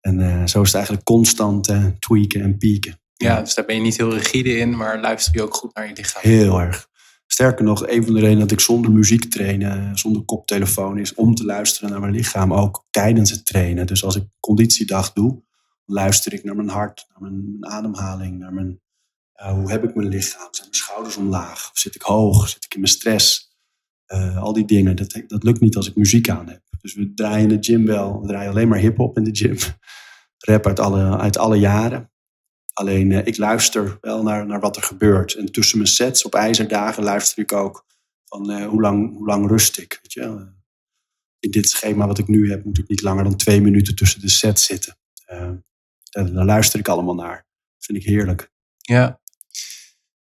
En uh, zo is het eigenlijk constant tweaken en pieken. Ja, dus daar ben je niet heel rigide in, maar luister je ook goed naar je lichaam. Heel erg. Sterker nog, een van de redenen dat ik zonder muziek trainen, zonder koptelefoon, is om te luisteren naar mijn lichaam, ook tijdens het trainen. Dus als ik conditiedag doe, luister ik naar mijn hart, naar mijn, mijn ademhaling, naar mijn, uh, hoe heb ik mijn lichaam? Zijn mijn schouders omlaag? Of zit ik hoog? Zit ik in mijn stress? Uh, al die dingen, dat, dat lukt niet als ik muziek aan heb. Dus we draaien in de gym wel, we draaien alleen maar hip-hop in de gym. Rap uit alle, uit alle jaren. Alleen uh, ik luister wel naar, naar wat er gebeurt. En tussen mijn sets op ijzerdagen luister ik ook van uh, hoe, lang, hoe lang rust ik. Weet je? In dit schema wat ik nu heb moet ik niet langer dan twee minuten tussen de sets zitten. Daar, daar, luister ik allemaal naar. Dat vind ik heerlijk. Ja.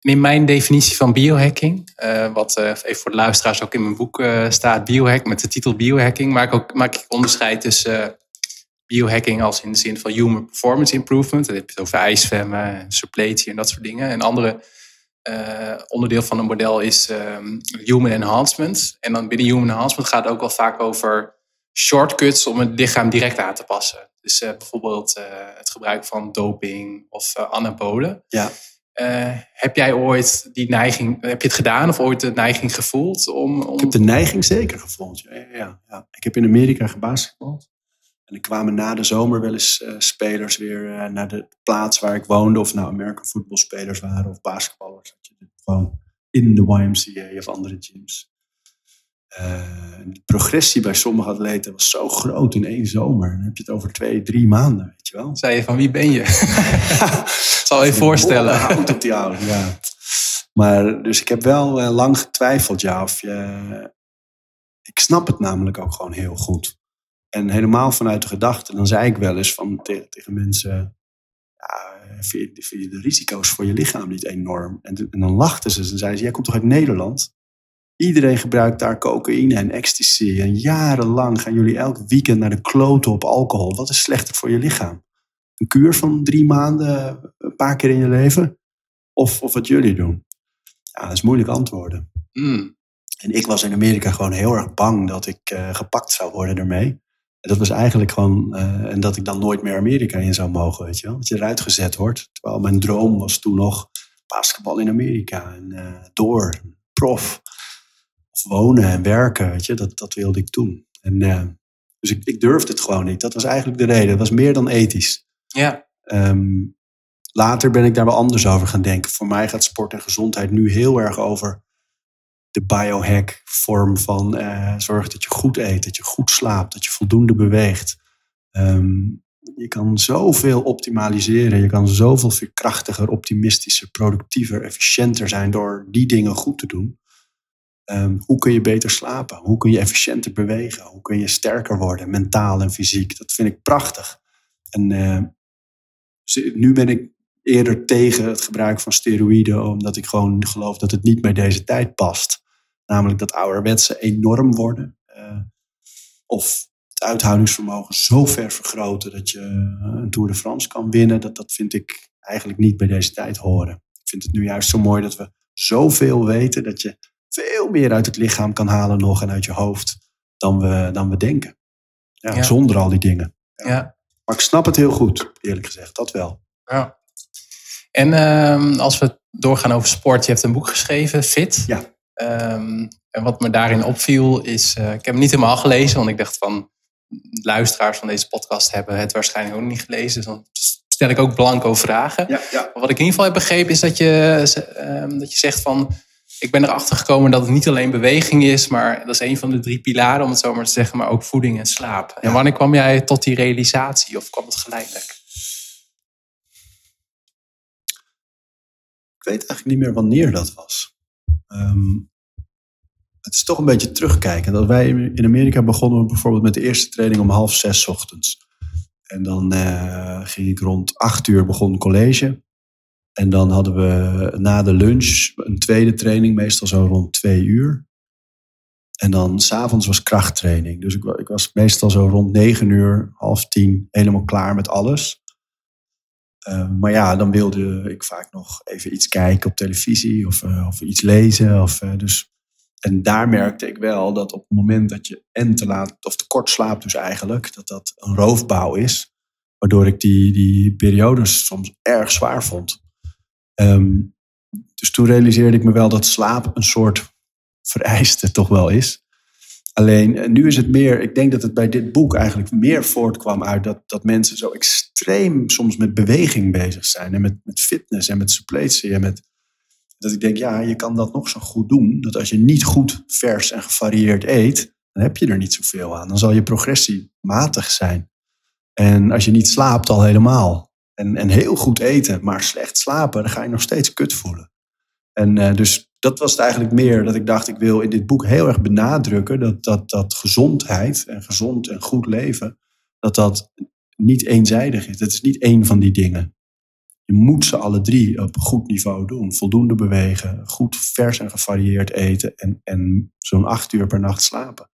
In mijn definitie van biohacking, uh, wat uh, even voor de luisteraars ook in mijn boek uh, staat, biohack met de titel biohacking, maak, ook, maak ik onderscheid tussen biohacking als in de zin van human performance improvement. Dan heb je het over ijszwemmen, suppletie en dat soort dingen. Een andere onderdeel van een model is um, human enhancement. En dan binnen human enhancement gaat het ook wel vaak over shortcuts om het lichaam direct aan te passen. Dus bijvoorbeeld het gebruik van doping of anabolen. Ja. Heb jij ooit die neiging, heb je het gedaan of ooit de neiging gevoeld om... om... Ik heb de neiging zeker gevoeld, ja, ja, ja. Ik heb in Amerika gebasketbald. En er kwamen na de zomer wel eens uh, spelers weer uh, naar de plaats waar ik woonde. Of nou American voetbalspelers waren of basketballers. Dat je gewoon in de YMCA of andere gyms. Uh, de progressie bij sommige atleten was zo groot in één zomer. Dan heb je het over twee, drie maanden, weet je wel. Zei je van wie ben je? Zal je voorstellen. Hout op die oude, ja. Maar dus ik heb wel uh, lang getwijfeld, ja, of je... Ik snap het namelijk ook gewoon heel goed. En helemaal vanuit de gedachte, dan zei ik wel eens van, tegen, tegen mensen: ja, vind, je, vind je de risico's voor je lichaam niet enorm? En, en dan lachten ze en zeiden ze: Jij komt toch uit Nederland? Iedereen gebruikt daar cocaïne en ecstasy. En jarenlang gaan jullie elk weekend naar de kloten op alcohol. Wat is slechter voor je lichaam? Een kuur van drie maanden, een paar keer in je leven? Of, of wat jullie doen? Ja, dat is moeilijk antwoorden. Mm. En ik was in Amerika gewoon heel erg bang dat ik uh, gepakt zou worden ermee. En dat was eigenlijk gewoon, uh, en dat ik dan nooit meer Amerika in zou mogen, weet je wel. Dat je eruit gezet wordt. Terwijl mijn droom was toen nog basketbal in Amerika. En uh, door, prof. Of wonen en werken, weet je. Dat, dat wilde ik toen. En, uh, dus ik, ik durfde het gewoon niet. Dat was eigenlijk de reden. Het was meer dan ethisch. Ja. Um, later ben ik daar wel anders over gaan denken. Voor mij gaat sport en gezondheid nu heel erg over de biohack vorm van uh, zorg dat je goed eet, dat je goed slaapt, dat je voldoende beweegt. Um, je kan zoveel optimaliseren, je kan zoveel veerkrachtiger, optimistischer, productiever, efficiënter zijn door die dingen goed te doen. Um, hoe kun je beter slapen? Hoe kun je efficiënter bewegen? Hoe kun je sterker worden, mentaal en fysiek? Dat vind ik prachtig. En uh, nu ben ik eerder tegen het gebruik van steroïden, omdat ik gewoon geloof dat het niet bij deze tijd past. Namelijk dat ouderwetse enorm worden. Uh, of het uithoudingsvermogen zo ver vergroten dat je een Tour de France kan winnen. Dat, dat vind ik eigenlijk niet bij deze tijd horen. Ik vind het nu juist zo mooi dat we zoveel weten dat je veel meer uit het lichaam kan halen nog en uit je hoofd dan we, dan we denken. Ja, Zonder al die dingen. Ja. Maar ik snap het heel goed, eerlijk gezegd, dat wel. Ja. En uh, als we doorgaan over sport, je hebt een boek geschreven, Fit. Ja. Um, en wat me daarin opviel is, uh, ik heb hem niet helemaal gelezen, want ik dacht van, luisteraars van deze podcast hebben het waarschijnlijk ook niet gelezen. Dus dan stel ik ook blanco vragen. Ja, ja. wat ik in ieder geval heb begrepen is dat je, uh, dat je zegt van, ik ben erachter gekomen dat het niet alleen beweging is, maar dat is een van de drie pilaren, om het zo maar te zeggen, maar ook voeding en slaap. En wanneer kwam jij tot die realisatie of kwam het geleidelijk? Ik weet eigenlijk niet meer wanneer dat was. Um, het is toch een beetje terugkijken. Dat wij in Amerika begonnen bijvoorbeeld met de eerste training om half zes ochtends. En dan uh, ging ik rond acht uur begon college. En dan hadden we na de lunch een tweede training, meestal zo rond twee uur. En dan s'avonds was krachttraining. Dus ik, ik, was meestal zo rond negen uur, half tien, helemaal klaar met alles. Uh, maar ja, dan wilde ik vaak nog even iets kijken op televisie of, uh, of iets lezen. Of, uh, dus, en daar merkte ik wel dat op het moment dat je en te laat of te kort slaapt, dus eigenlijk, dat dat een roofbouw is. Waardoor ik die, die periodes soms erg zwaar vond. Um, dus toen realiseerde ik me wel dat slaap een soort vereiste toch wel is. Alleen eh, nu is het meer, ik denk dat het bij dit boek eigenlijk meer voortkwam uit dat, dat mensen zo extreem soms met beweging bezig zijn. En met, met fitness en met suppletie. En met, dat ik denk, ja, je kan dat nog zo goed doen. Dat als je niet goed vers en gevarieerd eet, dan heb je er niet zoveel aan. Dan zal je progressie matig zijn. En als je niet slaapt, al helemaal. En, en heel goed eten, maar slecht slapen, dan ga je nog steeds kut voelen. En uh, dus dat was het eigenlijk meer dat ik dacht, ik wil in dit boek heel erg benadrukken dat, dat, dat gezondheid en gezond en goed leven, dat dat niet eenzijdig is. Dat is niet één van die dingen. Je moet ze alle drie op een goed niveau doen. Voldoende bewegen, goed vers en gevarieerd eten en, en zo'n acht uur per nacht slapen.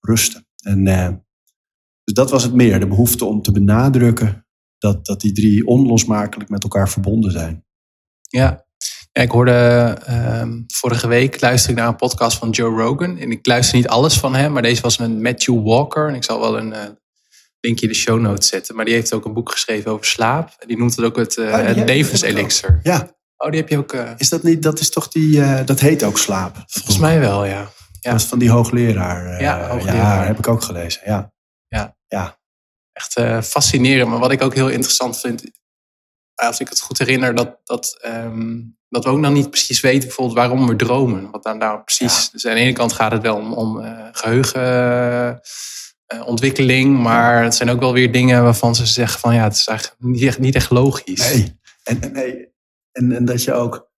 Rusten. En, uh, dus dat was het meer, de behoefte om te benadrukken dat, dat die drie onlosmakelijk met elkaar verbonden zijn. Ja, ik hoorde uh, vorige week luisterde ik naar een podcast van Joe Rogan. En ik luister niet alles van hem, maar deze was met Matthew Walker. En ik zal wel een uh, linkje in de show notes zetten. Maar die heeft ook een boek geschreven over slaap. En die noemt het ook het, uh, oh, het levenselixer. Ja. Oh, die heb je ook. Is dat niet, dat is toch die, dat heet ook slaap? Volgens mij wel, ja. ja. Dat is van die hoogleraar. ja, hoogleraar. Ja, heb ik ook gelezen, ja. Ja. ja. Echt fascinerend. Maar wat ik ook heel interessant vind, als ik het goed herinner, dat, dat um, dat we ook nog niet precies weten bijvoorbeeld waarom we dromen. Wat dan nou precies. Dus aan de ene kant gaat het wel om, om uh, geheugenontwikkeling, uh, maar het zijn ook wel weer dingen waarvan ze zeggen van ja, het is eigenlijk niet echt, niet echt logisch. Nee. En, en, nee. En, en dat je ook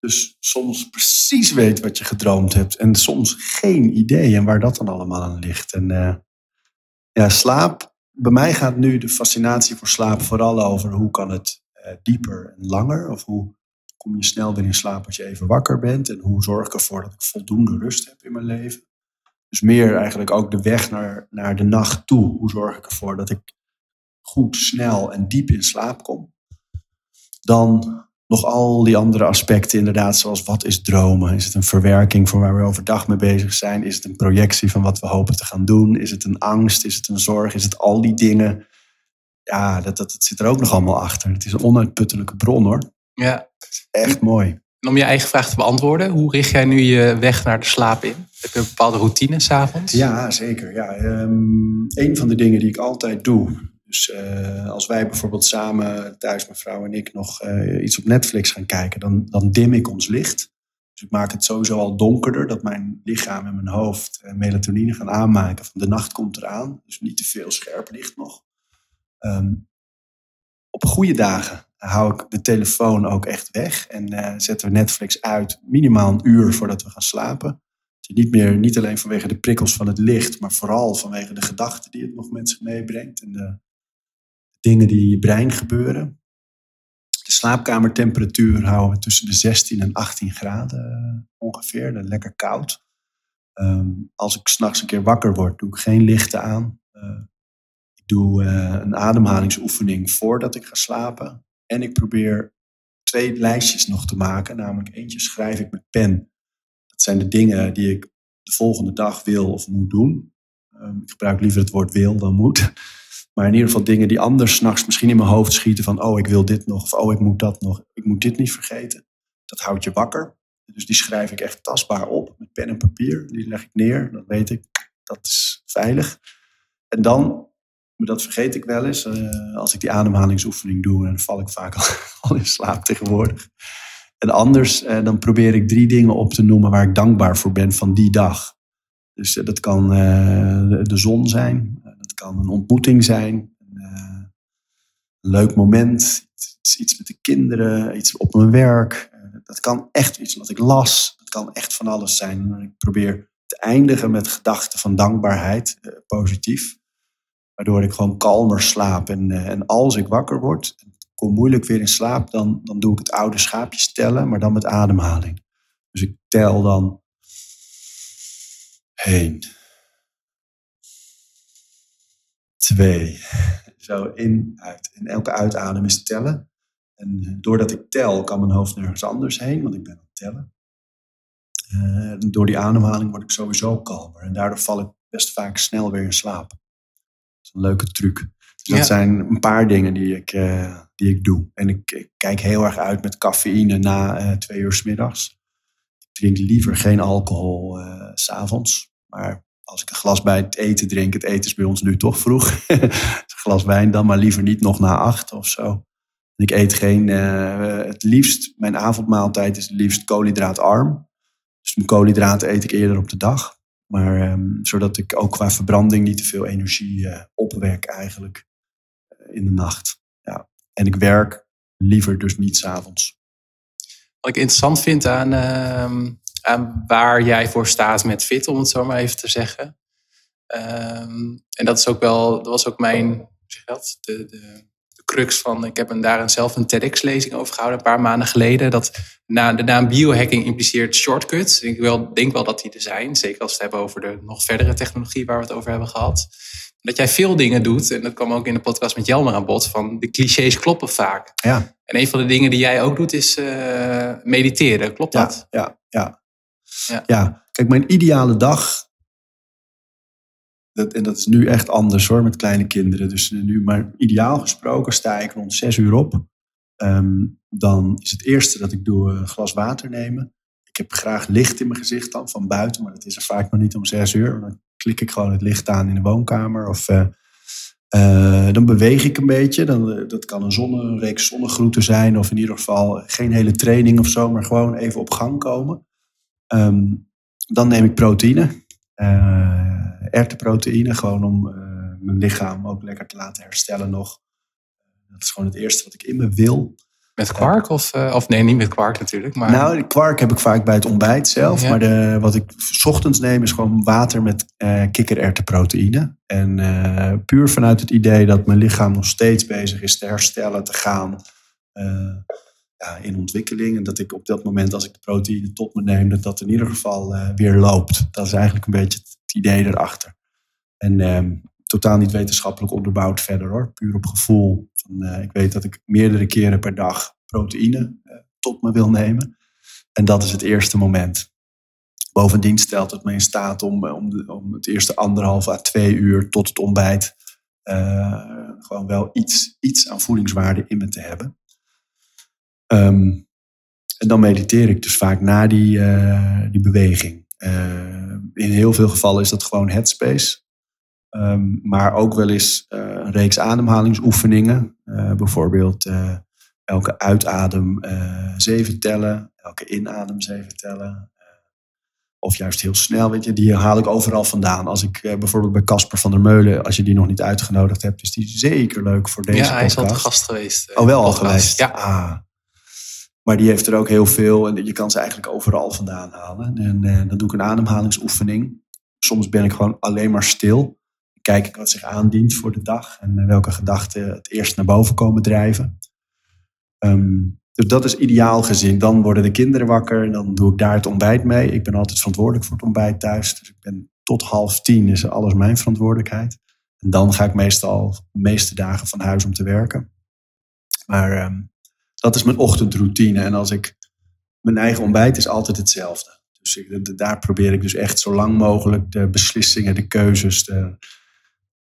dus soms precies weet wat je gedroomd hebt en soms geen idee en waar dat dan allemaal aan ligt. En uh, ja, slaap. Bij mij gaat nu de fascinatie voor slaap vooral over hoe kan het dieper en langer of hoe kom je snel weer in slaap als je even wakker bent? En hoe zorg ik ervoor dat ik voldoende rust heb in mijn leven? Dus meer eigenlijk ook de weg naar, naar de nacht toe. Hoe zorg ik ervoor dat ik goed, snel en diep in slaap kom? Dan nog al die andere aspecten, inderdaad, zoals wat is dromen? Is het een verwerking van waar we overdag mee bezig zijn? Is het een projectie van wat we hopen te gaan doen? Is het een angst? Is het een zorg? Is het al die dingen? Ja, dat, dat, dat zit er ook nog allemaal achter. Het is een onuitputtelijke bron hoor. Ja. Echt mooi. En om je eigen vraag te beantwoorden, hoe richt jij nu je weg naar de slaap in? Heb je een bepaalde routine s'avonds? Ja, zeker. Ja, um, een van de dingen die ik altijd doe. Dus uh, als wij bijvoorbeeld samen thuis, mijn vrouw en ik, nog uh, iets op Netflix gaan kijken, dan, dan dim ik ons licht. Dus ik maak het sowieso al donkerder, dat mijn lichaam en mijn hoofd uh, melatonine gaan aanmaken van de nacht komt eraan. Dus niet te veel scherp licht nog. Um, op goede dagen hou ik de telefoon ook echt weg en uh, zetten we Netflix uit minimaal een uur voordat we gaan slapen. je niet, meer, niet alleen vanwege de prikkels van het licht, maar vooral vanwege de gedachten die het nog met zich meebrengt en de dingen die in je brein gebeuren. De slaapkamertemperatuur houden we tussen de 16 en 18 graden eh, ongeveer. Lekker koud. Ehm, als ik s'nachts een keer wakker word, doe ik geen lichten aan. Uh, ik doe uh, een ademhalingsoefening voordat ik ga slapen. En ik probeer twee lijstjes nog te maken. Namelijk eentje schrijf ik met pen. Dat zijn de dingen die ik de volgende dag wil of moet doen. Um, ik gebruik liever het woord wil dan moet. Maar in ieder geval dingen die anders s'nachts misschien in mijn hoofd schieten van oh ik wil dit nog of oh ik moet dat nog. Ik moet dit niet vergeten. Dat houdt je wakker. Dus die schrijf ik echt tastbaar op met pen en papier. Die leg ik neer. Dan weet ik, dat is veilig. En dan, maar dat vergeet ik wel eens, uh, als ik die ademhalingsoefening doe, dan val ik vaak al, in slaap tegenwoordig. En anders, uh, dan probeer ik drie dingen op te noemen waar ik dankbaar voor ben van die dag. Dus uh, dat kan de zon zijn, dat kan een ontmoeting zijn, een leuk moment, iets, iets met de kinderen, iets op mijn werk, dat kan echt iets wat ik las. Dat kan echt van alles zijn. Ik probeer te eindigen met gedachten van dankbaarheid, eh, positief. Waardoor ik gewoon kalmer slaap. En, eh, en als ik wakker word, kom moeilijk weer in slaap, dan, dan doe ik het oude schaapjes tellen, maar dan met ademhaling. Dus ik tel dan heen. Twee. Zo in, uit. En elke uitadem is tellen. En eh, doordat ik tel, kan mijn hoofd nergens anders heen, want ik ben aan het tellen. Uh, door die ademhaling word ik sowieso kalmer. En daardoor val ik best vaak snel weer in slaap. Dat is een leuke truc. Dus dat zijn een paar dingen die ik, uh, die ik doe. En ik, ik, kijk heel erg uit met cafeïne na uh, twee uur s middags. Ik drink liever geen alcohol s s'avonds. Maar als ik een glas bij het eten drink, het eten is bij ons nu toch vroeg. een glas wijn dan, maar liever niet nog na acht of zo. Ik eet geen, uh, het liefst, mijn avondmaaltijd is het liefst koolhydraatarm. Dus mijn koolhydraten eet ik eerder op de dag. Maar um, zodat ik ook qua verbranding niet te veel energie uh, opwek eigenlijk uh, in de nacht. Ja. En ik werk liever dus niet s'avonds. Wat ik interessant vind aan, uh, aan waar jij voor staat met fit, om het zo maar even te zeggen. Ehm, en dat is ook wel, dat was ook mijn, zeg dat, de, de crux van. Ik heb een, daar zelf een TEDx-lezing over gehouden een paar maanden geleden. Dat na, de naam biohacking impliceert shortcuts. Ik wel, denk wel dat die er zijn. Zeker als we het hebben over de nog verdere technologie waar we het over hebben gehad. Dat jij veel dingen doet, en dat kwam ook in de podcast met Jelmer aan bod, van de clichés kloppen vaak. Ja. En een van de dingen die jij ook doet is uh, mediteren. Klopt dat? Ja, ja, ja. ja. Kijk, mijn ideale dag dat, en dat is nu echt anders hoor, met kleine kinderen. Dus nu, maar ideaal gesproken sta ik rond zes uur op. Um, dan is het eerste dat ik doe een glas water nemen. Ik heb graag licht in mijn gezicht dan, van buiten. Maar dat is er vaak nog niet om zes uur. Dan klik ik gewoon het licht aan in de woonkamer. Of uh, uh, dan beweeg ik een beetje. Dan, dat kan een, zonne, een reeks zonnegroeten zijn. Of in ieder geval geen hele training of zo. Maar gewoon even op gang komen. Um, dan neem ik proteïne uh, erwtenproteïne, gewoon om uh, mijn lichaam ook lekker te laten herstellen nog. Dat is gewoon het eerste wat ik in me wil. Met kwark of, uh, of nee, niet met kwark natuurlijk. Maar... Nou, de kwark heb ik vaak bij het ontbijt zelf. Ja. Maar de, wat ik s ochtends neem is gewoon water met uh, kikkererwtenproteïne. En uh, puur vanuit het idee dat mijn lichaam nog steeds bezig is te herstellen, te gaan ja, in ontwikkeling. En dat ik op dat moment, als ik de proteïne tot me neem, dat dat in ieder geval uh, weer loopt. Dat is eigenlijk een beetje het idee erachter. En um, totaal niet wetenschappelijk onderbouwd verder hoor. Puur op gevoel. Van, uh, ik weet dat ik meerdere keren per dag proteïne tot me wil nemen. En dat is het eerste moment. Bovendien stelt het me in staat om, om, de, om het eerste anderhalf à twee uur tot het ontbijt gewoon wel iets, iets aan voedingswaarde in me te hebben. Um, en dan mediteer ik dus vaak na die, uh, die beweging. Uh, in heel veel gevallen is dat gewoon headspace. Um, maar ook wel eens uh, een reeks ademhalingsoefeningen. bijvoorbeeld elke uitadem zeven tellen, elke inadem zeven tellen. of juist heel snel, weet je, die haal ik overal vandaan. Als ik bijvoorbeeld bij Casper van der Meulen, als je die nog niet uitgenodigd hebt, is die zeker leuk voor deze ja, podcast. Ja, hij is al te gast geweest. oh, wel al geweest? Ja. Ah. Maar die heeft er ook heel veel en je kan ze eigenlijk overal vandaan halen. En uh, dan doe ik een ademhalingsoefening. Soms ben ik gewoon alleen maar stil. Kijk ik wat zich aandient voor de dag en welke gedachten het eerst naar boven komen drijven. Ehm, dus dat is ideaal gezien. Dan worden de kinderen wakker. Dan doe ik daar het ontbijt mee. Ik ben altijd verantwoordelijk voor het ontbijt thuis. Dus ik ben tot half tien is alles mijn verantwoordelijkheid. En dan ga ik meestal de meeste dagen van huis om te werken. Maar ehm, dat is mijn ochtendroutine. En als ik mijn eigen ontbijt is altijd hetzelfde. Dus ik, daar probeer ik dus echt zo lang mogelijk de beslissingen, de keuzes, de,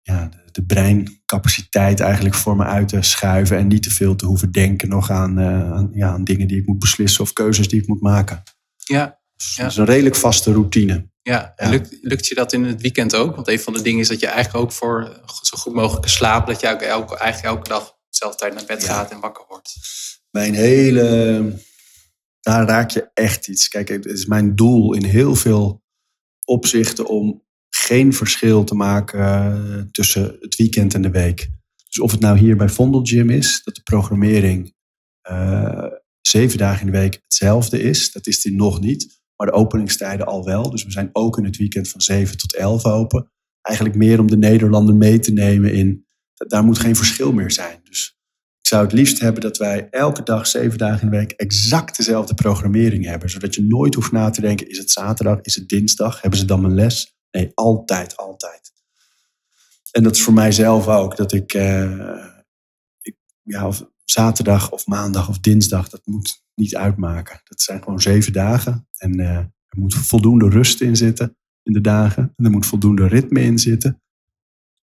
ja, de, de, breincapaciteit eigenlijk voor me uit te schuiven. En niet te veel te hoeven denken nog aan, uh, aan, ja, aan dingen die ik moet beslissen of keuzes die ik moet maken. Ja. Dus dat is een redelijk vaste routine. Ja, en Lukt, lukt je dat in het weekend ook? Want een van de dingen is dat je eigenlijk ook voor zo goed mogelijke slaap, dat je ook elke, eigenlijk elke dag dezelfde tijd naar bed gaat en wakker wordt. Mijn hele. Daar raak je echt iets. Kijk, het is mijn doel in heel veel opzichten om geen verschil te maken eh, tussen het weekend en de week. Dus of het nou hier bij Vondel Gym is, dat de programmering uh, zeven dagen in de week hetzelfde is, dat is die nog niet. Maar de openingstijden al wel. Dus we zijn ook in het weekend van 7 tot 11 open. Eigenlijk meer om de Nederlander mee te nemen in. Daar moet geen verschil meer zijn. Dus zou het liefst hebben dat wij elke dag, zeven dagen in de week, exact dezelfde programmering hebben. Zodat je nooit hoeft na te denken: is het zaterdag, is het dinsdag? Hebben ze dan mijn les? Nee, altijd, altijd. En dat is voor mijzelf ook. Dat ik, uh, ik ja, of zaterdag of maandag of dinsdag, dat moet niet uitmaken. Dat zijn gewoon zeven dagen. En uh, er moet voldoende rust in zitten in de dagen. En er moet voldoende ritme in zitten.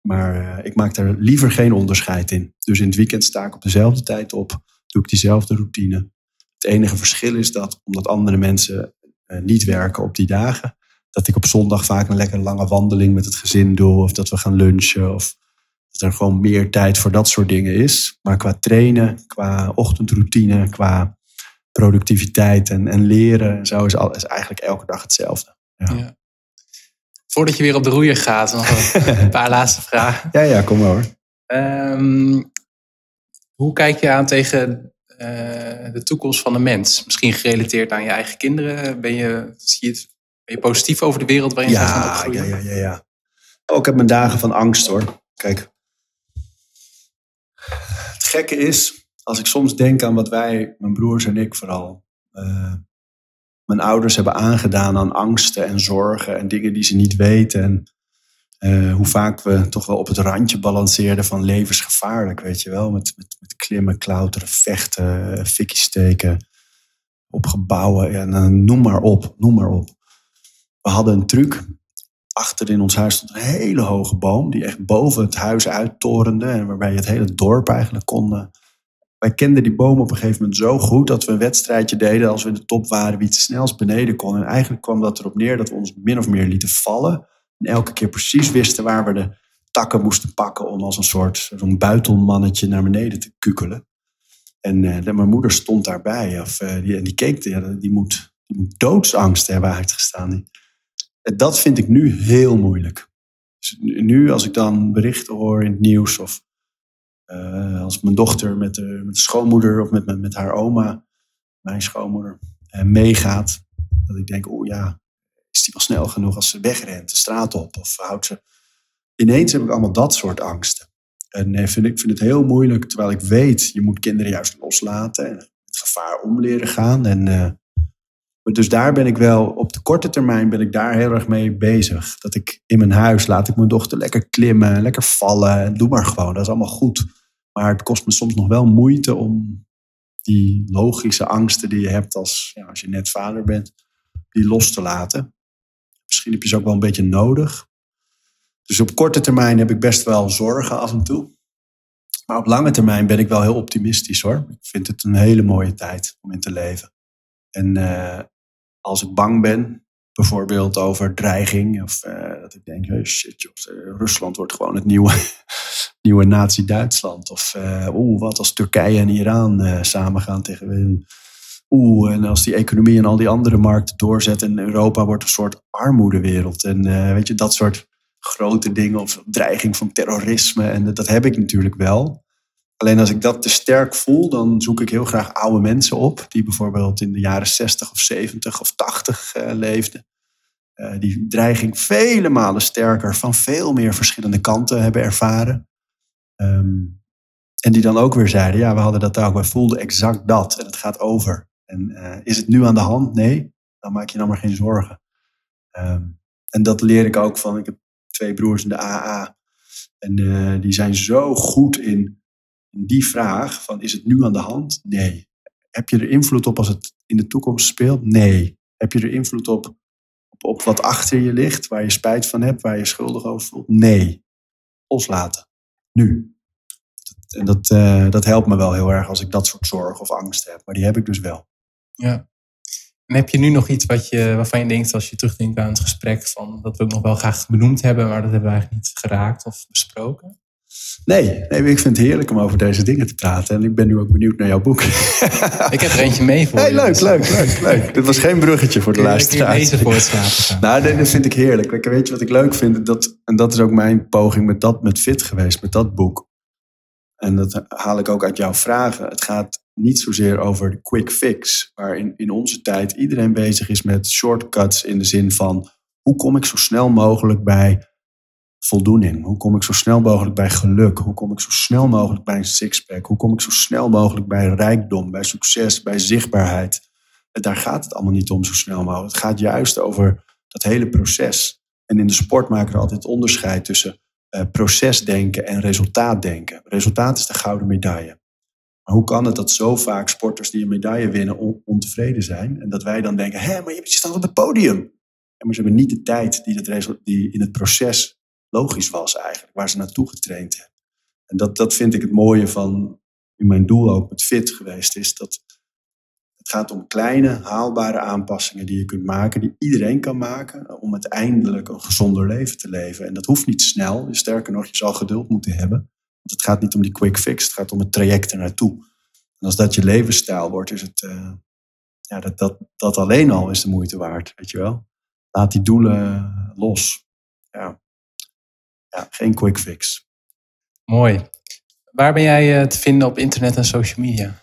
Maar uh, ik maak daar liever geen onderscheid in. Dus in het weekend sta ik op dezelfde tijd op. Doe ik diezelfde routine. Het enige verschil is dat, omdat andere mensen uh, niet werken op die dagen, dat ik op zondag vaak een lekker lange wandeling met het gezin doe. Of dat we gaan lunchen. Of dat er gewoon meer tijd voor dat soort dingen is. Maar qua trainen, qua ochtendroutine, qua productiviteit en, en leren. Zo is, eigenlijk elke dag hetzelfde. Ja. Voordat je weer op de roeier gaat, nog een paar laatste vragen. Ja, ja, kom maar hoor. Um, hoe kijk je aan tegen uh, de toekomst van de mens? Misschien gerelateerd aan je eigen kinderen. Ben je, zie je, ben je positief over de wereld waarin ja, je gaat opgroeien? Ja, ja, ja, ja. Oh, ik heb mijn dagen van angst hoor. Kijk. Het gekke is, als ik soms denk aan wat wij, mijn broers en ik vooral, uh, mijn ouders hebben aangedaan aan angsten en zorgen en dingen die ze niet weten. En uh, hoe vaak we toch wel op het randje balanceerden van levensgevaarlijk, weet je wel. Met, met, met klimmen, klauteren, vechten, fikkie steken, op gebouwen. Ja, noem maar op, noem maar op. We hadden een truc. Achter in ons huis stond een hele hoge boom die echt boven het huis uittorende. En waarbij je het hele dorp eigenlijk kon, wij kenden die boom op een gegeven moment zo goed dat we een wedstrijdje deden als we in de top waren wie het snelst beneden kon. En eigenlijk kwam dat erop neer dat we ons min of meer lieten vallen. En elke keer precies wisten waar we de takken moesten pakken om als een soort zo'n buitelmannetje naar beneden te kukelen. En uh, mijn moeder stond daarbij of, uh, die, en die keek, ja, die, moet, die moet doodsangst hebben uitgestaan. Die, dat vind ik nu heel moeilijk. Dus nu als ik dan berichten hoor in het nieuws of uh, als mijn dochter met de, met de schoonmoeder of met, met, haar oma, mijn schoonmoeder, uh, meegaat. Dat ik denk, oh ja, is die wel snel genoeg als ze wegrent, de straat op? Of houdt ze... Ineens heb ik allemaal dat soort angsten. En uh, vind ik vind het heel moeilijk, terwijl ik weet, je moet kinderen juist loslaten en het gevaar om leren gaan. En, dus daar ben ik wel, op de korte termijn ben ik daar heel erg mee bezig. Dat ik in mijn huis laat ik mijn dochter lekker klimmen, lekker vallen. Doe maar gewoon, dat is allemaal goed. Maar het kost me soms nog wel moeite om die logische angsten die je hebt als, ja, als je net vader bent, die los te laten. Misschien heb je ze ook wel een beetje nodig. Dus op korte termijn heb ik best wel zorgen af en toe. Maar op lange termijn ben ik wel heel optimistisch hoor. Ik vind het een hele mooie tijd om in te leven. En uh, als ik bang ben, bijvoorbeeld over dreiging, of uh, dat ik denk, hey, shit, joh, Rusland wordt gewoon het nieuwe nieuwe nazi-Duitsland. Of uh, oeh, wat als Turkije en Iran uh, samengaan tegen... Oeh, en als die economie en al die andere markten doorzetten... en Europa wordt een soort armoedewereld. En uh, weet je, dat soort grote dingen of dreiging van terrorisme. En dat heb ik natuurlijk wel. Alleen als ik dat te sterk voel, dan zoek ik heel graag oude mensen op... die bijvoorbeeld in de jaren 60 of 70 of 80 leefden. die dreiging vele malen sterker van veel meer verschillende kanten hebben ervaren. Um, En die dan ook weer zeiden, ja, we hadden dat ook. Wij voelden exact dat. En het gaat over. En uh, is het nu aan de hand? Nee. Dan maak je dan maar geen zorgen. Um, en dat leer ik ook van, ik heb twee broers in de AA. En uh, die zijn zo goed in, in die vraag van, is het nu aan de hand? Nee. Heb je er invloed op als het in de toekomst speelt? Nee. Heb je er invloed op, op, op wat achter je ligt, waar je spijt van hebt, waar je schuldig over voelt? Nee. Loslaten. Nu. En dat, uh, dat helpt me wel heel erg als ik dat soort zorg of angst heb. Maar die heb ik dus wel. Ja. En heb je nu nog iets wat je, waarvan je denkt als je terugdenkt aan het gesprek, van, dat we ook nog wel graag benoemd hebben, maar dat hebben we eigenlijk niet geraakt of besproken? Nee, nee, ik vind het heerlijk om over deze dingen te praten. En ik ben nu ook benieuwd naar jouw boek. Ik heb er eentje mee voor hey, Leuk, leuk, leuk, leuk. Dit was geen bruggetje voor de luisteraars. Deze voor het slapen Nou, dat vind ik heerlijk. Weet je wat ik leuk vind? Dat, en dat is ook mijn poging met dat met Fit geweest, met dat boek. En dat haal ik ook uit jouw vragen. Het gaat niet zozeer over de quick fix, waar in, in onze tijd iedereen bezig is met shortcuts in de zin van hoe kom ik zo snel mogelijk bij voldoening? Hoe kom ik zo snel mogelijk bij geluk? Hoe kom ik zo snel mogelijk bij een sixpack? Hoe kom ik zo snel mogelijk bij rijkdom, bij succes, bij zichtbaarheid? Daar gaat het allemaal niet om zo snel mogelijk. Het gaat juist over dat hele proces. En in de sport maken we altijd onderscheid tussen uh, procesdenken en resultaatdenken. Resultaat is de gouden medaille. Maar hoe kan het dat zo vaak sporters die een medaille winnen ontevreden zijn? En dat wij dan denken, hé, maar je staat op het podium. En maar ze hebben niet de tijd die, het die in het proces logisch was eigenlijk, waar ze naartoe getraind hebben. En dat, dat vind ik het mooie van, mijn doel ook met fit geweest is, dat het gaat om kleine, haalbare aanpassingen die je kunt maken, die iedereen kan maken, om uiteindelijk een gezonder leven te leven. En dat hoeft niet snel, sterker nog, je zal geduld moeten hebben. Want het gaat niet om die quick fix, het gaat om het traject ernaartoe. En als dat je levensstijl wordt, is het, uh, ja, dat, dat, dat alleen al is de moeite waard, weet je wel. Laat die doelen los. Ja, ja geen quick fix. Mooi. Waar ben jij eh, te vinden op internet en social media?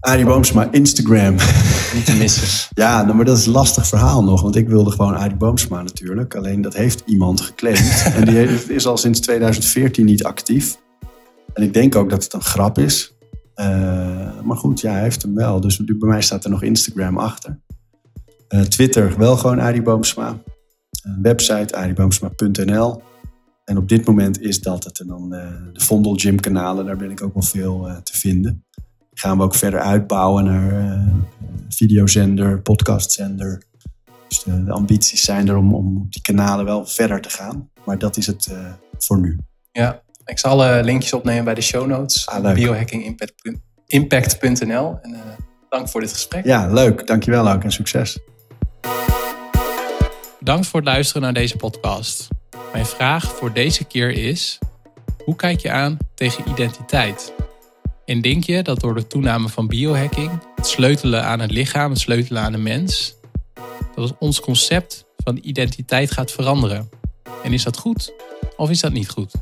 Arie Boomsma, Instagram. Niet te missen. ja, nou, maar dat is een lastig verhaal nog. Want ik wilde gewoon Arie Boomsma natuurlijk. Alleen dat heeft iemand geclaimd. en die is al sinds 2014 niet actief. En ik denk ook dat het een grap is. Uh, maar goed, ja, hij heeft hem wel. Dus bij mij staat er nog Instagram achter. Uh, Twitter wel gewoon Arie Boomsma. Website arieboomsma.nl. En op dit moment is dat het. En dan uh, de Vondel Gym kanalen, daar ben ik ook wel veel te vinden gaan we ook verder uitbouwen naar uh, videozender, podcastzender. Dus de, de, ambities zijn er om, om op die kanalen wel verder te gaan. Maar dat is het uh, voor nu. Ja, ik zal alle linkjes opnemen bij de show notes. Ah, biohackingimpact.nl. En uh, dank voor dit gesprek. Ja, leuk. Dankjewel ook en succes. Bedankt voor het luisteren naar deze podcast. Mijn vraag voor deze keer is: hoe kijk je aan tegen identiteit? En denk je dat door de toename van biohacking, het sleutelen aan het lichaam, het sleutelen aan de mens, dat ons concept van identiteit gaat veranderen? En is dat goed of is dat niet goed?